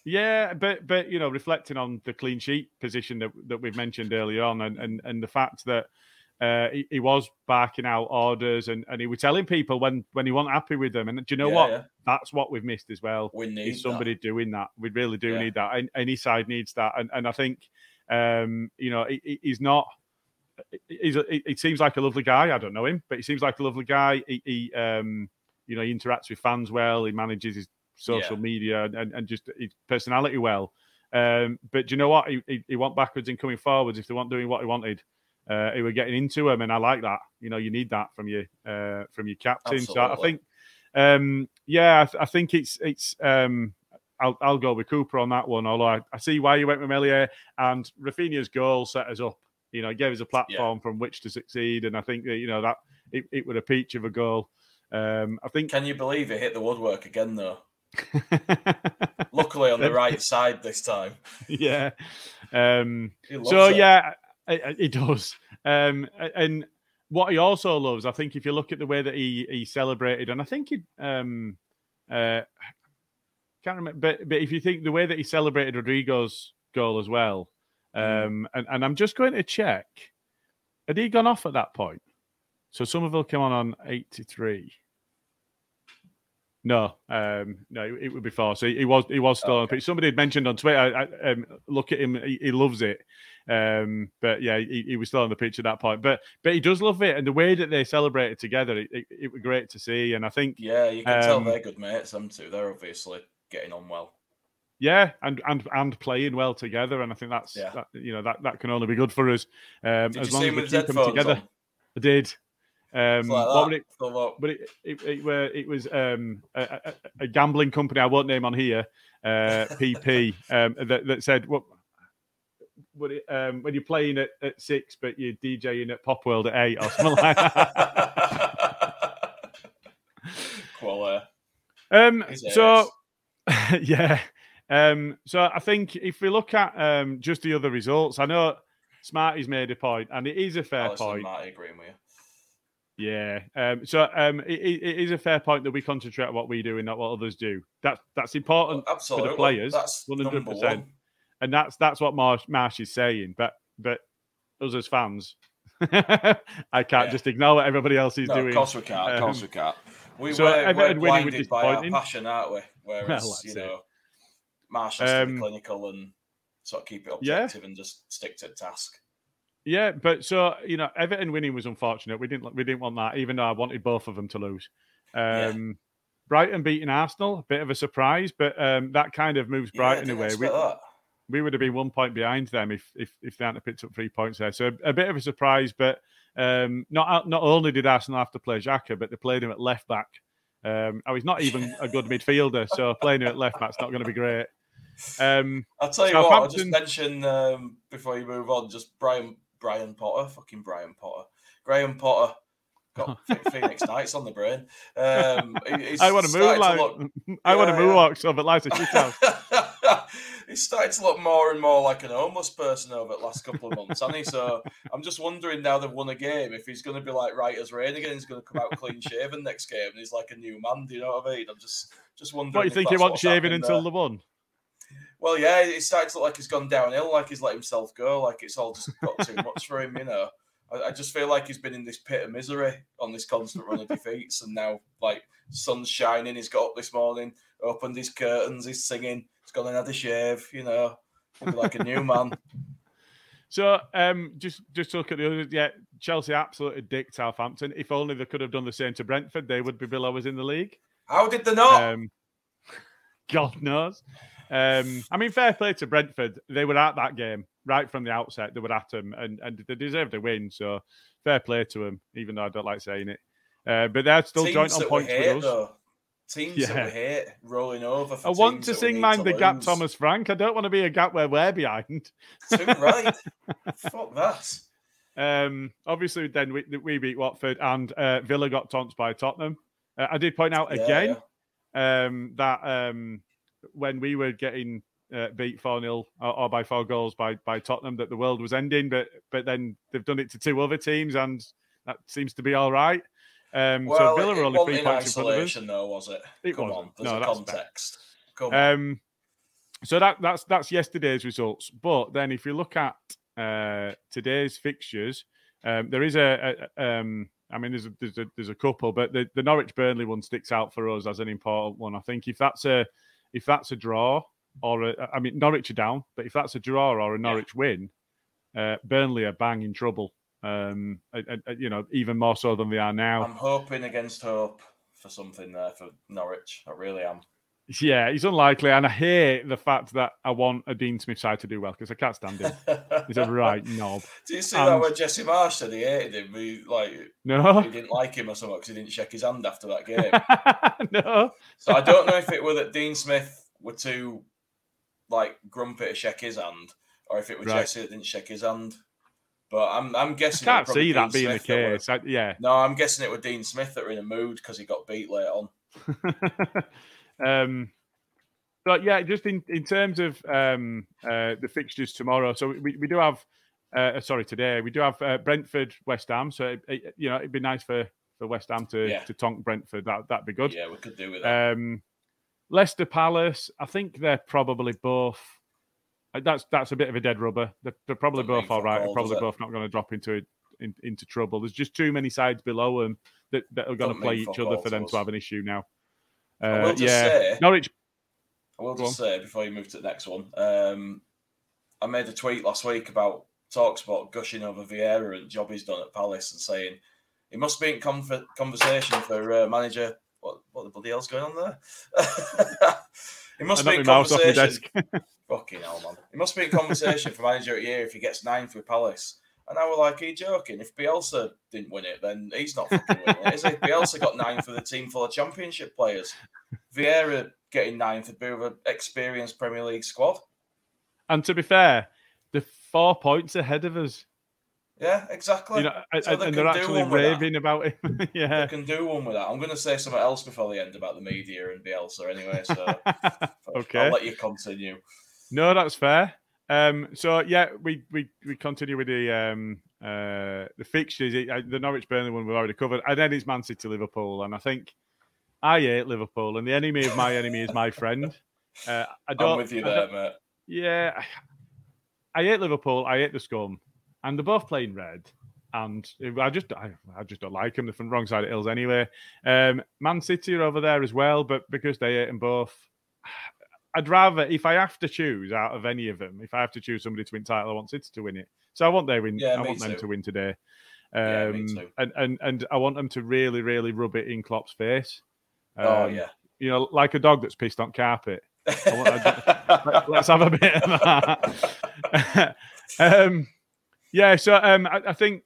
Speaker 1: Yeah, but but you know, reflecting on the clean sheet position that, that we've mentioned earlier on, and, and and the fact that uh, he, he, was barking out orders and, and he was telling people when, when he wasn't happy with them. And do you know yeah, what? Yeah. That's what we've missed as well.
Speaker 2: We need
Speaker 1: is somebody
Speaker 2: that.
Speaker 1: doing that. We really do yeah. need that. And any side needs that. And and I think um, you know he, he's not. He's a, he seems like a lovely guy. I don't know him, but he seems like a lovely guy. He, he um, you know, he interacts with fans well. He manages his social
Speaker 2: Yeah.
Speaker 1: media and, and just his personality well. Um, but do you know what? He, he, he went backwards and coming forwards. If they weren't doing what he wanted, uh, he were getting into him, and I like that. You know, you need that from your uh, from your captain. So I think, um, yeah, I, th- I think it's it's. Um, I'll, I'll go with Cooper on that one. Although I, I see why you went with Meslier and Raphinha's goal set us up. You know, gave us a platform from which to succeed, and I think that you know that it, it was a peach of a goal. Um, I think
Speaker 2: Can you believe it hit the woodwork again though? Luckily on the right side this time.
Speaker 1: yeah. Um, so
Speaker 2: it.
Speaker 1: yeah, it, does. Um, and what he also loves, I think, if you look at the way that he he celebrated, and I think he um, uh, can't remember, but but if you think the way that he celebrated Rodrigo's goal as well, um, and, and I'm just going to check, had he gone off at that point? So Summerville came on on 83. No, um, no, it, it would be four. So he, he was he was still on the pitch. Somebody had mentioned on Twitter. I, I, um, look at him; he, he loves it. Um, but yeah, he, he was still on the pitch at that point. But but he does love it, and the way that they celebrated together, it, it, it was great to see. And I think
Speaker 2: Yeah, you can tell
Speaker 1: Um,
Speaker 2: they're good mates, them two. They're obviously getting on well.
Speaker 1: Yeah, and and and playing well together, and I think that's
Speaker 2: Yeah.
Speaker 1: that, you know that that can only be good for us. Um,
Speaker 2: Did
Speaker 1: as
Speaker 2: you
Speaker 1: long
Speaker 2: see
Speaker 1: as we
Speaker 2: with
Speaker 1: keep them together.
Speaker 2: on?
Speaker 1: I did. Um,
Speaker 2: like
Speaker 1: what it, but it it, it, were, it was um, a, a, a gambling company I won't name on here, uh, PP, um, that, that said what. Would it, um, when you're playing at, at six, but you're DJing at Pop World at eight or something like that.
Speaker 2: Quality.
Speaker 1: Um, so, yeah. Um, so I think if we look at um, just the other results, I know Smarty's made a point, and it is a fair point.
Speaker 2: Marty agreeing with you.
Speaker 1: Yeah. Um, so um, it, it it is a fair point that we concentrate on what we do and not what others do. That's that's important
Speaker 2: Well, absolutely.
Speaker 1: for the players,
Speaker 2: That's
Speaker 1: 100%.
Speaker 2: one.
Speaker 1: and that's that's what Marsch, Marsch is saying. But but us as fans, I can't
Speaker 2: Yeah.
Speaker 1: just ignore what everybody else is
Speaker 2: No,
Speaker 1: doing.
Speaker 2: of course we can't. Of course
Speaker 1: Um,
Speaker 2: we can't. We,
Speaker 1: so
Speaker 2: we're,
Speaker 1: Everton
Speaker 2: we're blinded by our passion, aren't we? Whereas,
Speaker 1: that's
Speaker 2: you
Speaker 1: it.
Speaker 2: know, Marsch has to
Speaker 1: Um,
Speaker 2: be clinical and sort of keep it
Speaker 1: Yeah.
Speaker 2: objective and just stick to the task.
Speaker 1: Yeah, but so you know, Everton winning was unfortunate. We didn't we didn't want that, even though I wanted both of them to lose.
Speaker 2: Yeah.
Speaker 1: Um, Brighton beating Arsenal, a bit of a surprise, but um, that kind of moves Brighton
Speaker 2: didn't
Speaker 1: away. We, we would have been one point behind them if if, if they hadn't picked up three points there. So a, bit of a surprise, but um, not not only did Arsenal have to play Xhaka, but they played him at left back. Um, oh, he's not even a good midfielder, so playing him at left back's not going to be great. Um,
Speaker 2: I'll tell you what, I'll just mention um, before you move on, just Brian Brian Potter, fucking Brian Potter, Graham Potter. Got Phoenix Nights on the brain. Um, he's
Speaker 1: I want to move like
Speaker 2: look-
Speaker 1: I want to
Speaker 2: Yeah,
Speaker 1: move
Speaker 2: yeah.
Speaker 1: so, but life's a shit house.
Speaker 2: he's started to look more and more like an homeless person over the last couple of months, hasn't he? So I'm just wondering now they've won a game if he's going to be like right as rain again. He's going to come out clean shaven next game, and he's like a new man. Do you know what I mean? I'm just just wondering.
Speaker 1: What you
Speaker 2: if
Speaker 1: think he wants shaving until
Speaker 2: there.
Speaker 1: the one?
Speaker 2: Well, yeah, it's starting to look like he's gone downhill, like he's let himself go, like it's all just got too much for him, you know. I, I just feel like he's been in this pit of misery on this constant run of defeats, and now, like, sun's shining, he's got up this morning, opened his curtains, he's singing, he's gone and had a shave, you know, like a new man.
Speaker 1: So, um, just just look at the other. Yeah, Chelsea absolutely dicked Southampton. If only they could have done the same to Brentford, they would be below us in the league.
Speaker 2: How did they not?
Speaker 1: Um, God knows. Um, I mean, fair play to Brentford. They were at that game right from the outset. They were at them, and, and they deserved a win. So, fair play to them. Even though I don't like saying it, uh, but they're still
Speaker 2: Teams
Speaker 1: joint on points
Speaker 2: hate,
Speaker 1: with us.
Speaker 2: though. Teams
Speaker 1: Yeah.
Speaker 2: that we hate rolling over. For
Speaker 1: I want to sing "Mind
Speaker 2: to
Speaker 1: the Gap," Thomas Frank. I don't want to be a gap where we're behind.
Speaker 2: Too right. Fuck that.
Speaker 1: Um, obviously, then we, we beat Watford and uh, Villa got taunched by Tottenham. Uh, I did point out
Speaker 2: Yeah,
Speaker 1: again um, that um, when we were getting uh, beat 4 0 or, or by four goals by, by Tottenham, that the world was ending, but but then they've done it to two other teams and that seems to be all right. Um,
Speaker 2: Well,
Speaker 1: so Villa
Speaker 2: it
Speaker 1: are only three
Speaker 2: in
Speaker 1: points in front of us.
Speaker 2: isolation, though, was it?
Speaker 1: It
Speaker 2: Come
Speaker 1: wasn't.
Speaker 2: on, there's
Speaker 1: No,
Speaker 2: a context. Come on.
Speaker 1: Um, so that that's that's yesterday's results. But then if you look at uh, today's fixtures, um, there is a, a um, I mean, there's a, there's a there's a couple, but the, the Norwich Burnley one sticks out for us as an important one. I think if that's a if that's a draw or a, I mean Norwich are down, but if that's a draw or a Norwich win, uh, Burnley are bang in trouble. Um, you know, even more so than they are now.
Speaker 2: I'm hoping against hope for something there for Norwich. I really am.
Speaker 1: Yeah, he's unlikely, and I hate the fact that I want a Dean Smith side to do well because I can't stand him. he's a right knob.
Speaker 2: Do you see and... that when Jesse Marsch said he hated him? He, like,
Speaker 1: no,
Speaker 2: he didn't like him or something because he didn't shake his hand after that game.
Speaker 1: no.
Speaker 2: So I don't know if it were that Dean Smith were too like grumpy to shake his hand, or if it was right. Jesse that didn't shake his hand. But I'm I'm guessing.
Speaker 1: I can't see that being Smith the case. I, yeah.
Speaker 2: No, I'm guessing it was Dean Smith that were in a mood because he got beat late on.
Speaker 1: um, but yeah, just in, in terms of um, uh, the fixtures tomorrow, so we, we do have, uh, sorry, today we do have uh, Brentford, West Ham. So it, it, you know it'd be nice for, for West Ham to yeah. to tonk Brentford. That that'd be good.
Speaker 2: Yeah, we could do with that.
Speaker 1: Um, Leicester Palace, I think they're probably both. Uh, that's that's a bit of a dead rubber. They're, they're probably both all right. They're probably both not going to drop into in, into trouble. There's just too many sides below them that, that are going to play each other for them to have an issue now. Uh, yeah, say, Norwich.
Speaker 2: I will just say before you move to the next one, um, I made a tweet last week about Talksport gushing over Vieira and job he's done at Palace and saying he must be in conversation for uh, manager. What what the bloody hell's going on there? he must be in conversation. Fucking hell, man! He must be in conversation for manager of the year if he gets ninth with Palace. And I was like, are you joking? If Bielsa didn't win it, then he's not fucking winning it, is he? Bielsa got nine for the team full of championship players. Vieira getting ninth would be with an experienced Premier League squad.
Speaker 1: And to be fair, they're four points ahead of us.
Speaker 2: Yeah, exactly.
Speaker 1: You know, so and, they and they're actually raving about it. yeah,
Speaker 2: they can do one with that. I'm going to say something else before the end about the media and Bielsa, anyway. So, okay, I'll let you continue.
Speaker 1: No, that's fair. Um, so yeah, we, we we continue with the um, uh, the fixtures. The Norwich Burnley one we've already covered, and then it's Man City Liverpool. And I think I hate Liverpool, and the enemy of my enemy is my friend. Uh, I don't.
Speaker 2: I'm with you there, mate.
Speaker 1: Yeah, I hate Liverpool. I hate the scum, and they're both playing red. And I just, I, I just don't like them. They're from the wrong side of hills anyway. Um, Man City are over there as well, but because they hate them both, I'd rather, if I have to choose out of any of them, if I have to choose somebody to win title, I want City to win it. So I want their win. Yeah, I want too. them to win today. Um, yeah, and, and and I want them to really, really rub it in Klopp's face.
Speaker 2: Oh, um, oh yeah.
Speaker 1: You know, like a dog that's pissed on carpet. Want, let's have a bit of that. um, yeah, so um, I, I, think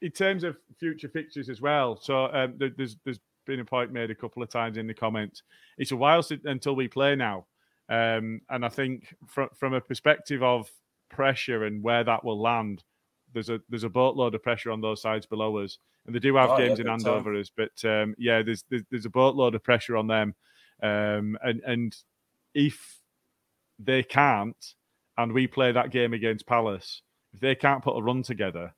Speaker 1: in terms of future fixtures as well. So um, there's there's been a point made a couple of times in the comments. It's a while until we play now, um, and I think from from a perspective of pressure and where that will land, there's a there's a boatload of pressure on those sides below us, and they do have oh, games yeah, in hand over us. But um, yeah, there's, there's, there's a boatload of pressure on them, um, and and if they can't, and we play that game against Palace, if they can't put a run together,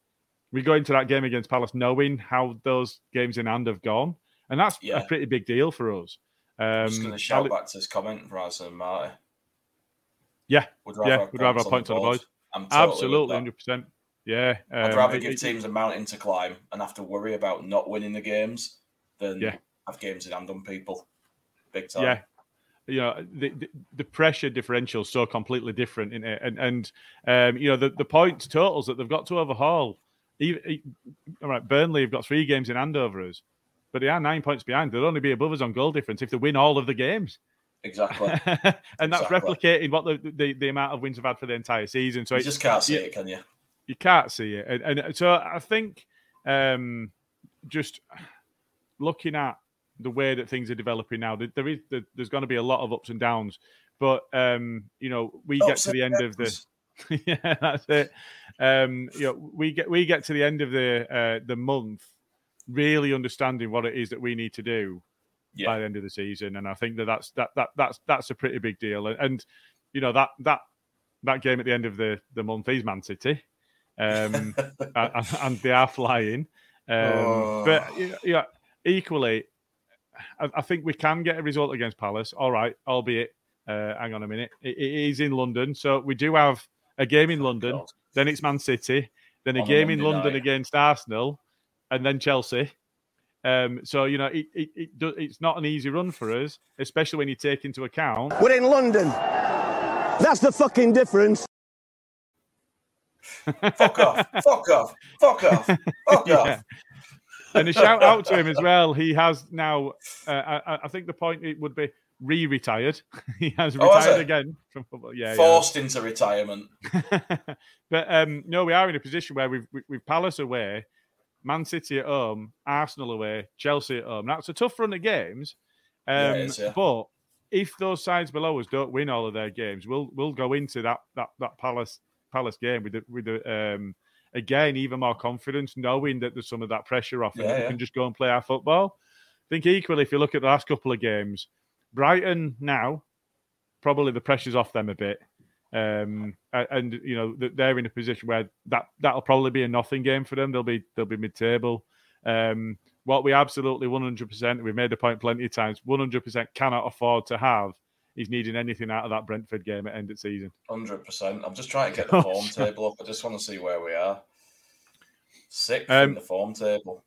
Speaker 1: we go into that game against Palace knowing how those games in hand have gone and that's yeah. a pretty big deal for us. Um,
Speaker 2: I'm just going to shout back to his comment from Razan Marty.
Speaker 1: Yeah, would rather yeah, would rather have points on the board. Totally Absolutely, hundred percent. Yeah,
Speaker 2: um, I'd rather give it, teams a mountain to climb and have to worry about not winning the games than
Speaker 1: yeah.
Speaker 2: have games in hand on people. Big time.
Speaker 1: Yeah, you know the, the, the, pressure differential is so completely different in it, and and um, you know the the points totals that they've got to overhaul. Even, all right, Burnley have got three games in hand over us but they are nine points behind. They'll only be above us on goal difference if they win all of the games.
Speaker 2: Exactly.
Speaker 1: and that's exactly. replicating what the, the, the amount of wins we've had for the entire season. So
Speaker 2: you just can't see you, it, can you?
Speaker 1: You can't see it. And, and so I think um, just looking at the way that things are developing now, there is there's going to be a lot of ups and downs. But um, you know, we ups get to the end of the yeah, that's it. Um, you know, we get we get to the end of the uh, the month really understanding what it is that we need to do yeah. by the end of the season. And I think that that's that that that's that's a pretty big deal. And, and you know that that that game at the end of the the month is Man City, um, and, and, they are flying. Um, oh. But yeah, equally, I, I, think we can get a result against Palace. All right, albeit. Uh, hang on a minute. It, it is in London, so we do have a game in London. Oh, then it's Man City. Then a on game in London night. against Arsenal and then Chelsea. Um, so you know, it, it, it, it's not an easy run for us, especially when you take into account
Speaker 4: we're in London. That's the fucking difference.
Speaker 2: fuck off! Fuck off! Fuck off! Fuck yeah. off!
Speaker 1: And a shout out to him as well. He has now. Uh, I, I, think the point it would be re-retired. he has
Speaker 2: Oh,
Speaker 1: retired
Speaker 2: he?
Speaker 1: again from football. Yeah, yeah.
Speaker 2: Forced into retirement.
Speaker 1: but um, no, we are in a position where we've we- we've Palace away, Man City at home, Arsenal away, Chelsea at home. That's a tough run of games. Um,
Speaker 2: Yeah, is, yeah.
Speaker 1: But if those sides below us don't win all of their games, we'll we'll go into that that that Palace Palace game with the, with the, um, again even more confidence, knowing that there's some of that pressure off, and
Speaker 2: Yeah,
Speaker 1: we can just go and play our football. I think equally, if you look at the last couple of games, Brighton now probably the pressure's off them a bit. Um, and you know they're in a position where that that'll probably be a nothing game for them. They'll be they'll be mid table. Um, what we absolutely 100% we've made the point plenty of times 100% cannot afford to have is needing anything out of that Brentford game at end of season.
Speaker 2: Hundred percent. I'm just trying to get the form table up. I just want to see where we are. Sixth
Speaker 1: Um,
Speaker 2: in the form table.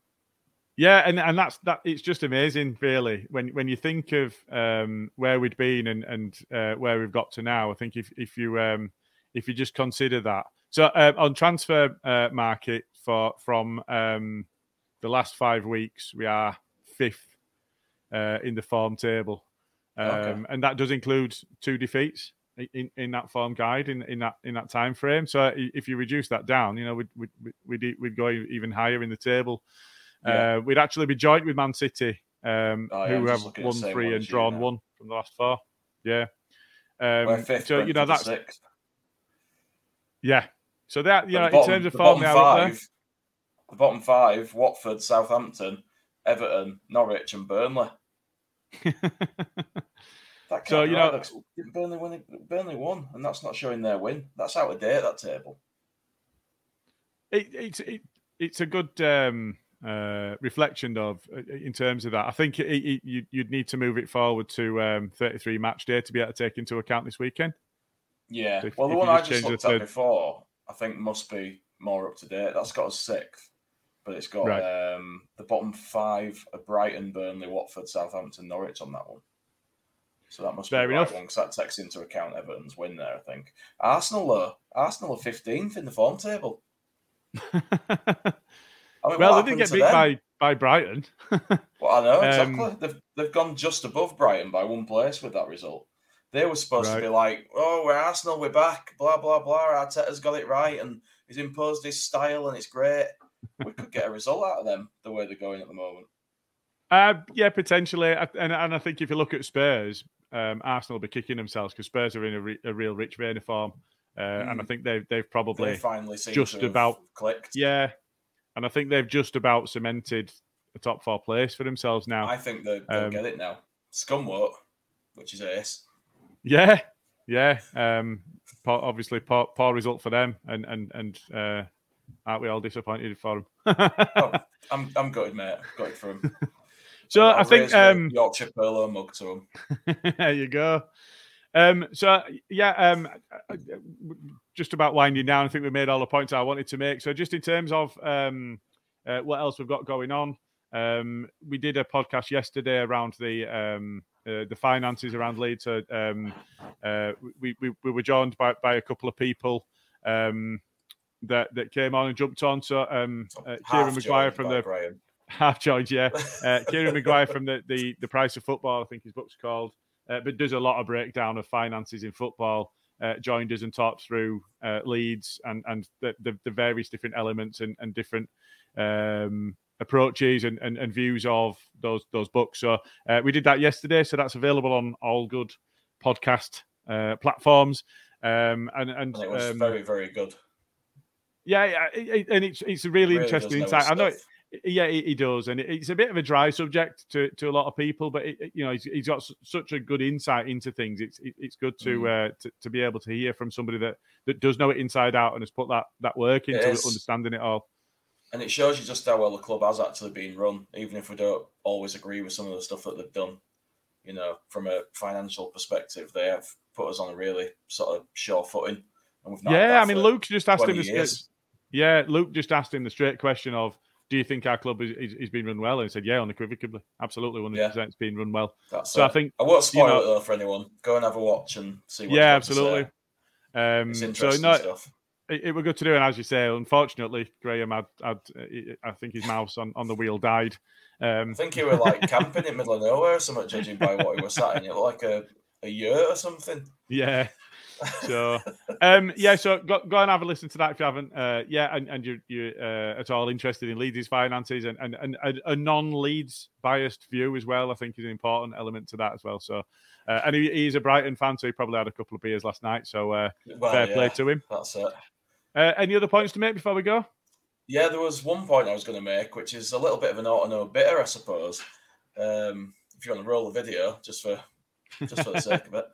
Speaker 1: Yeah, and, and that's that. It's just amazing, really, when when you think of um, where we'd been and and uh, where we've got to now. I think if if you um, if you just consider that. So uh, on transfer uh, market for from um, the last five weeks, we are fifth uh, in the form table, um,
Speaker 2: Okay.
Speaker 1: and that does include two defeats in, in, in that form guide in, in that in that time frame. So if you reduce that down, you know we'd we'd, we'd, we'd go even higher in the table.
Speaker 2: Yeah.
Speaker 1: Uh, we'd actually be joint with Man City, um,
Speaker 2: Oh, yeah,
Speaker 1: who have
Speaker 2: looking at the
Speaker 1: won three and drawn one from the last four. Yeah. Um,
Speaker 2: fifth.
Speaker 1: so you know that's
Speaker 2: sixth.
Speaker 1: yeah. So that you know
Speaker 2: the
Speaker 1: in terms of
Speaker 2: the
Speaker 1: form,
Speaker 2: bottom
Speaker 1: they are up
Speaker 2: five, the bottom five: Watford, Southampton, Everton, Norwich, and Burnley.
Speaker 1: So, you
Speaker 2: right.
Speaker 1: know-
Speaker 2: Burnley won. Burnley won, and that's not showing their win. That's out of date. That table.
Speaker 1: it, it's it, it's a good um, uh, reflection of uh, in terms of that. I think it, it, you, you'd need to move it forward to um, 33 match day to be able to take into account this weekend.
Speaker 2: Yeah.
Speaker 1: So if-
Speaker 2: well, the one
Speaker 1: you
Speaker 2: I
Speaker 1: just
Speaker 2: just looked at
Speaker 1: third-
Speaker 2: before, I think must be more up to date. That's got a sixth, but it's got
Speaker 1: Right.
Speaker 2: um, the bottom five: are Brighton, Burnley, Watford, Southampton, Norwich on that one. So that must
Speaker 1: Fair
Speaker 2: be
Speaker 1: enough.
Speaker 2: right one because that takes into account Everton's win there. I think Arsenal are Arsenal are fifteenth in the form table. I mean,
Speaker 1: well, they did get beat
Speaker 2: them?
Speaker 1: by by Brighton.
Speaker 2: Well, I know
Speaker 1: Um,
Speaker 2: exactly. they've they've gone just above Brighton by one place with that result. They were supposed
Speaker 1: Right.
Speaker 2: to be like, "Oh, we're Arsenal, we're back." Blah blah blah. Arteta's got it right, and he's imposed his style, and it's great. We could get a result out of them the way they're going at the moment.
Speaker 1: Uh, yeah, potentially. And, and I think if you look at Spurs, um, Arsenal will be kicking themselves because Spurs are in a, re- a real rich vein of form. Uh, And I
Speaker 2: Mm.
Speaker 1: think they've, they've probably,
Speaker 2: They finally
Speaker 1: just about-
Speaker 2: clicked.
Speaker 1: yeah. And I think they've just about cemented a top four place for themselves now.
Speaker 2: I think they, they'll
Speaker 1: Um,
Speaker 2: get it now. Scum won't, which is ace.
Speaker 1: Yeah, yeah. Um, poor, obviously, poor, poor result for them, and and and uh, aren't we all disappointed for them?
Speaker 2: Oh, I'm I'm gutted, mate. Gutted for them.
Speaker 1: so I think um,
Speaker 2: Yorkshire Polo mug to him.
Speaker 1: there you go. Um, so yeah, um, just about winding down. I think we made all the points I wanted to make. So just in terms of um, uh, what else we've got going on, um, we did a podcast yesterday around the um, uh, the finances around Leeds. So um, uh, we, we we were joined by, by a couple of people um, that that came on and jumped on. So um, uh, Kieran
Speaker 2: joined
Speaker 1: from the
Speaker 2: Brian.
Speaker 1: half joined, yeah. Uh, Kieran Maguire from the, the the price of football, I think his book's called, uh, but does a lot of breakdown of finances in football. Uh, joined us and talked through uh, Leeds and and the, the, the various different elements and, and different um, approaches and, and, and views of those those books. So uh, we did that yesterday. So that's available on all good podcast uh, platforms. Um, and and
Speaker 2: it was
Speaker 1: um,
Speaker 2: very, very good.
Speaker 1: yeah, yeah, it- it- and it's it's a really,
Speaker 2: Really
Speaker 1: interesting insight. I know, it, yeah, he, he does, and it's a bit of a dry subject to, to a lot of people, but it, it- you know, he's, he's got such a good insight into things. It's it, it's good to,
Speaker 2: Mm.
Speaker 1: uh, to to be able to hear from somebody that that does know it inside out and has put that that work
Speaker 2: It
Speaker 1: into
Speaker 2: is.
Speaker 1: understanding it all.
Speaker 2: And it shows you just how well the club has actually been run, even if we don't always agree with some of the stuff that they've done. You know, from a financial perspective, they have put us on a really sort of sure footing. And we've not
Speaker 1: Yeah, I mean, Luke just asked him the yeah, Luke just asked him the straight question of, "Do you think our club is, is, is being run well?" And he said, "Yeah, unequivocally, absolutely, one hundred percent, it's being run well."
Speaker 2: That's
Speaker 1: So I think
Speaker 2: I won't spoil
Speaker 1: know-
Speaker 2: it though for anyone. Go and have a watch and see. What
Speaker 1: yeah,
Speaker 2: he's got to say.
Speaker 1: absolutely. Um,
Speaker 2: It's
Speaker 1: so no,
Speaker 2: stuff.
Speaker 1: it, it were good to do, and as you say, unfortunately, Graham had, had I think his mouse on, on the wheel died. Um,
Speaker 2: I think he were like camping in middle of nowhere or something, judging by what he was sat in. It like a, a yurt or something.
Speaker 1: Yeah. So, um, yeah. So go, go and have a listen to that if you haven't. Uh, yeah, and, and you're, you're uh, at all interested in Leeds' finances and, and, and a, a non-Leeds biased view as well. I think is an important element to that as well. So, uh, and he, he's a Brighton fan, so he probably had a couple of beers last night. So, uh,
Speaker 2: Well,
Speaker 1: fair
Speaker 2: yeah,
Speaker 1: play to him.
Speaker 2: That's it.
Speaker 1: Uh, any other points to make before we go?
Speaker 2: Yeah, there was one point I was going to make, which is a little bit of an Otto No Better, I suppose. Um, if you want to roll the video, just for just for the sake of it.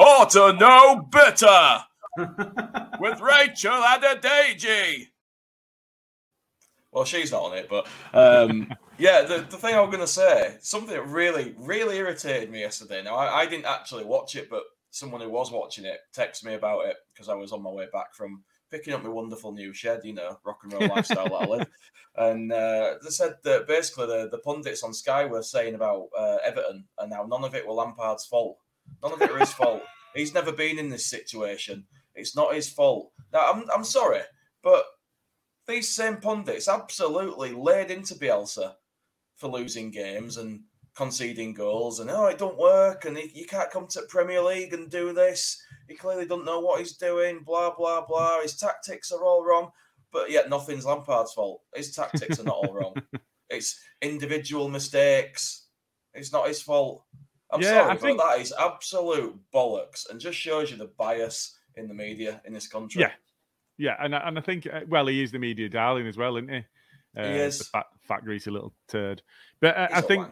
Speaker 2: Otto No Better with Rachel Adedeji. Well, she's not on it, but um, yeah, the, the thing I was going to say, something that really, really irritated me yesterday. Now, I, I didn't actually watch it, but someone who was watching it texted me about it because I was on my way back from picking up my wonderful new shed, you know, rock and roll lifestyle that I live. And uh, they said that basically the, the pundits on Sky were saying about uh, Everton and now none of it were Lampard's fault. None of it his fault. He's never been in this situation. It's not his fault. Now, I'm, I'm sorry, but these same pundits absolutely laid into Bielsa for losing games and conceding goals and oh it don't work and he, you can't come to Premier League and do this. He clearly doesn't know what he's doing. Blah blah blah. His tactics are all wrong, but yet nothing's Lampard's fault. His tactics are not all wrong. It's individual mistakes. It's not his fault. I'm
Speaker 1: Yeah,
Speaker 2: sorry,
Speaker 1: I think-
Speaker 2: that is absolute bollocks and just shows you the bias in the media in this country.
Speaker 1: Yeah, yeah, and I- and I think uh, well, he is the media darling as well, isn't he? Uh,
Speaker 2: is.
Speaker 1: the fat, fat, greasy little turd. But uh, I think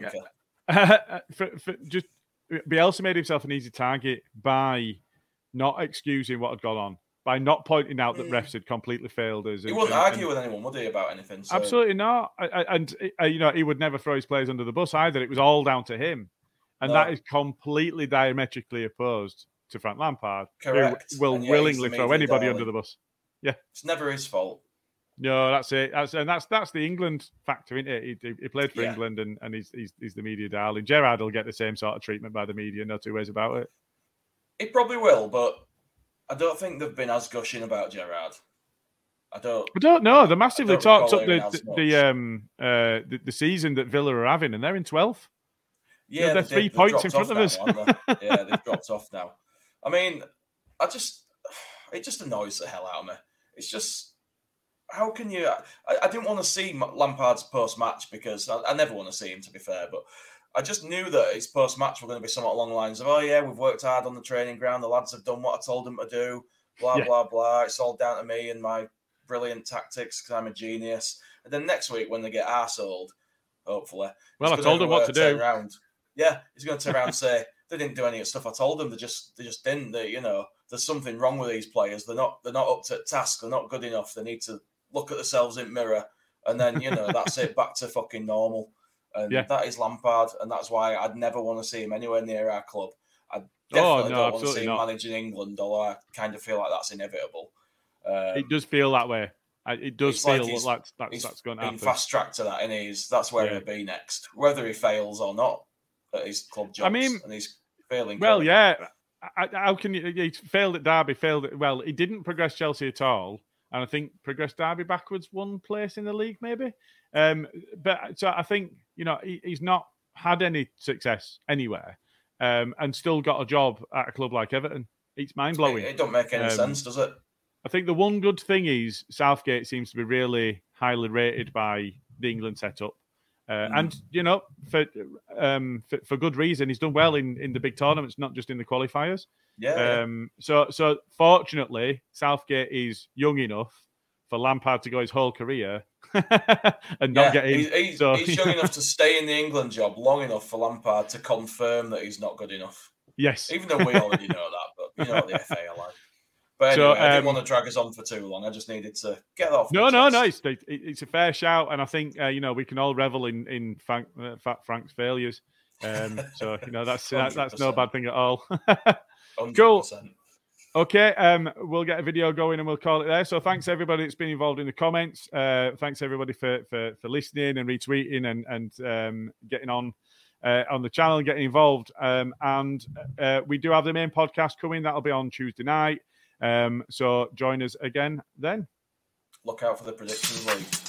Speaker 2: wanker.
Speaker 1: for, for just Bielsa made himself an easy target by not excusing what had gone on, by not pointing out that
Speaker 2: Mm.
Speaker 1: refs had completely failed us.
Speaker 2: He wouldn't
Speaker 1: and-
Speaker 2: argue
Speaker 1: and-
Speaker 2: with anyone, would he, about anything? So
Speaker 1: Absolutely not. And uh, you know, he would never throw his players under the bus either. It was all down to him, and
Speaker 2: No.
Speaker 1: that is completely diametrically opposed to Frank Lampard,
Speaker 2: Correct.
Speaker 1: who will
Speaker 2: And
Speaker 1: willingly throw anybody
Speaker 2: darling.
Speaker 1: under the bus.
Speaker 2: Yeah, it's never his fault.
Speaker 1: No, that's it. That's, and that's that's the England factor, isn't it? He, he- played for
Speaker 2: Yeah.
Speaker 1: England, and, and he's, he's he's the media darling. Gerrard will get the same sort of treatment by the media. No two ways about it.
Speaker 2: He probably will, but I don't think they've been as gushing about Gerrard. I don't.
Speaker 1: I don't know. They massively talked up the the, the um uh the, the season that Villa are having, and they're in twelfth.
Speaker 2: Yeah,
Speaker 1: they're
Speaker 2: they
Speaker 1: three. Points in front of us.
Speaker 2: now, yeah, they've dropped off now. I mean, I just it just annoys the hell out of me. It's just how can you? I, I didn't want to see Lampard's post match because I, I never want to see him to be fair, but I just knew that his post match were going to be somewhat along the lines of, "Oh yeah, we've worked hard on the training ground. The lads have done what I told them to do." Blah
Speaker 1: Yeah.
Speaker 2: blah blah. It's all down to me and my brilliant tactics because I'm a genius. And then next week when they get arseholed, hopefully,
Speaker 1: Well, I told them what to do.
Speaker 2: Around. Yeah, he's going to turn around and say they didn't do any of the stuff I told them. They just they just didn't. They, you know, there's something wrong with these players. They're not they're not up to task. They're not good enough. They need to look at themselves in mirror, and then you know that's it. Back to fucking normal. And
Speaker 1: Yeah.
Speaker 2: that is Lampard, and that's why I'd never want to see him anywhere near our club. I
Speaker 1: Oh,
Speaker 2: definitely
Speaker 1: no,
Speaker 2: don't want to see him
Speaker 1: not.
Speaker 2: managing England, although I kind of feel like that's inevitable. Um,
Speaker 1: It does feel that way. It does
Speaker 2: like
Speaker 1: feel
Speaker 2: he's-
Speaker 1: like that's
Speaker 2: he's
Speaker 1: that's going to happen.
Speaker 2: fast tracked to that, and he's that's where
Speaker 1: Yeah.
Speaker 2: he'll be next, whether he fails or not at his club jobs.
Speaker 1: I mean,
Speaker 2: and he's failing.
Speaker 1: Well, yeah. I, I- how can you? He failed at Derby. Failed. At, well, he didn't progress Chelsea at all, and I think progressed Derby backwards one place in the league, maybe. Um, but so I think you know he, he's not had any success anywhere, um, and still got a job at a club like Everton. It's mind blowing.
Speaker 2: It, it don't make any
Speaker 1: Um,
Speaker 2: sense, does it?
Speaker 1: I think the one good thing is Southgate seems to be really highly rated by the England setup. Uh,
Speaker 2: Mm.
Speaker 1: And you know, for, um, for for good reason, he's done well in, in the big tournaments, not just in the qualifiers.
Speaker 2: Yeah. yeah.
Speaker 1: Um, so so fortunately, Southgate is young enough for Lampard to go his whole career and not
Speaker 2: yeah.
Speaker 1: get in.
Speaker 2: He's, he's,
Speaker 1: so,
Speaker 2: he's young enough to stay in the England job long enough for Lampard to confirm that he's not good enough.
Speaker 1: yes,
Speaker 2: Even though we already know that, but you know what the FA are like. But
Speaker 1: So,
Speaker 2: anyway, I didn't
Speaker 1: um,
Speaker 2: want to drag us on for too long. I just needed to get off.
Speaker 1: No, no, no. It's, it- it's a fair shout, and I think uh, you know we can all revel in in Frank, uh, Fat Frank's failures. Um, so you know that's that, that's no bad thing at all. Cool. okay, um, we'll get a video going and we'll call it there. So thanks everybody that's been involved in the comments. Uh, thanks everybody for for, for listening and retweeting and and um, getting on. Uh, on the channel and getting involved. Um, and uh, we do have the main podcast coming. That'll be on Tuesday night.
Speaker 5: Um, so join us again then.
Speaker 2: Look out for the predictions league.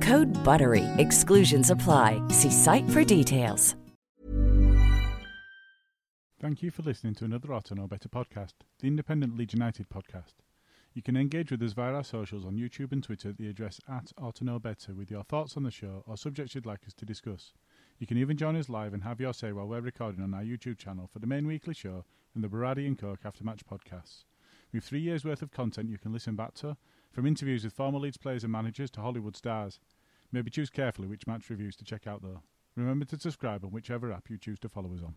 Speaker 6: Code BUTTERY. Exclusions apply. See site for details.
Speaker 5: Thank you for listening to another Otto No Better podcast, the independent Leeds United podcast. You can engage with us via our socials on YouTube and Twitter at the address at Otto No Better with your thoughts on the show or subjects you'd like us to discuss. You can even join us live and have your say while we're recording on our YouTube channel for the main weekly show and the Bacardi and Coke After Match podcasts. We've three years' worth of content you can listen back to, from interviews with former Leeds players and managers to Hollywood stars. Maybe choose carefully which match reviews to check out though. Remember to subscribe on whichever app you choose to follow us on.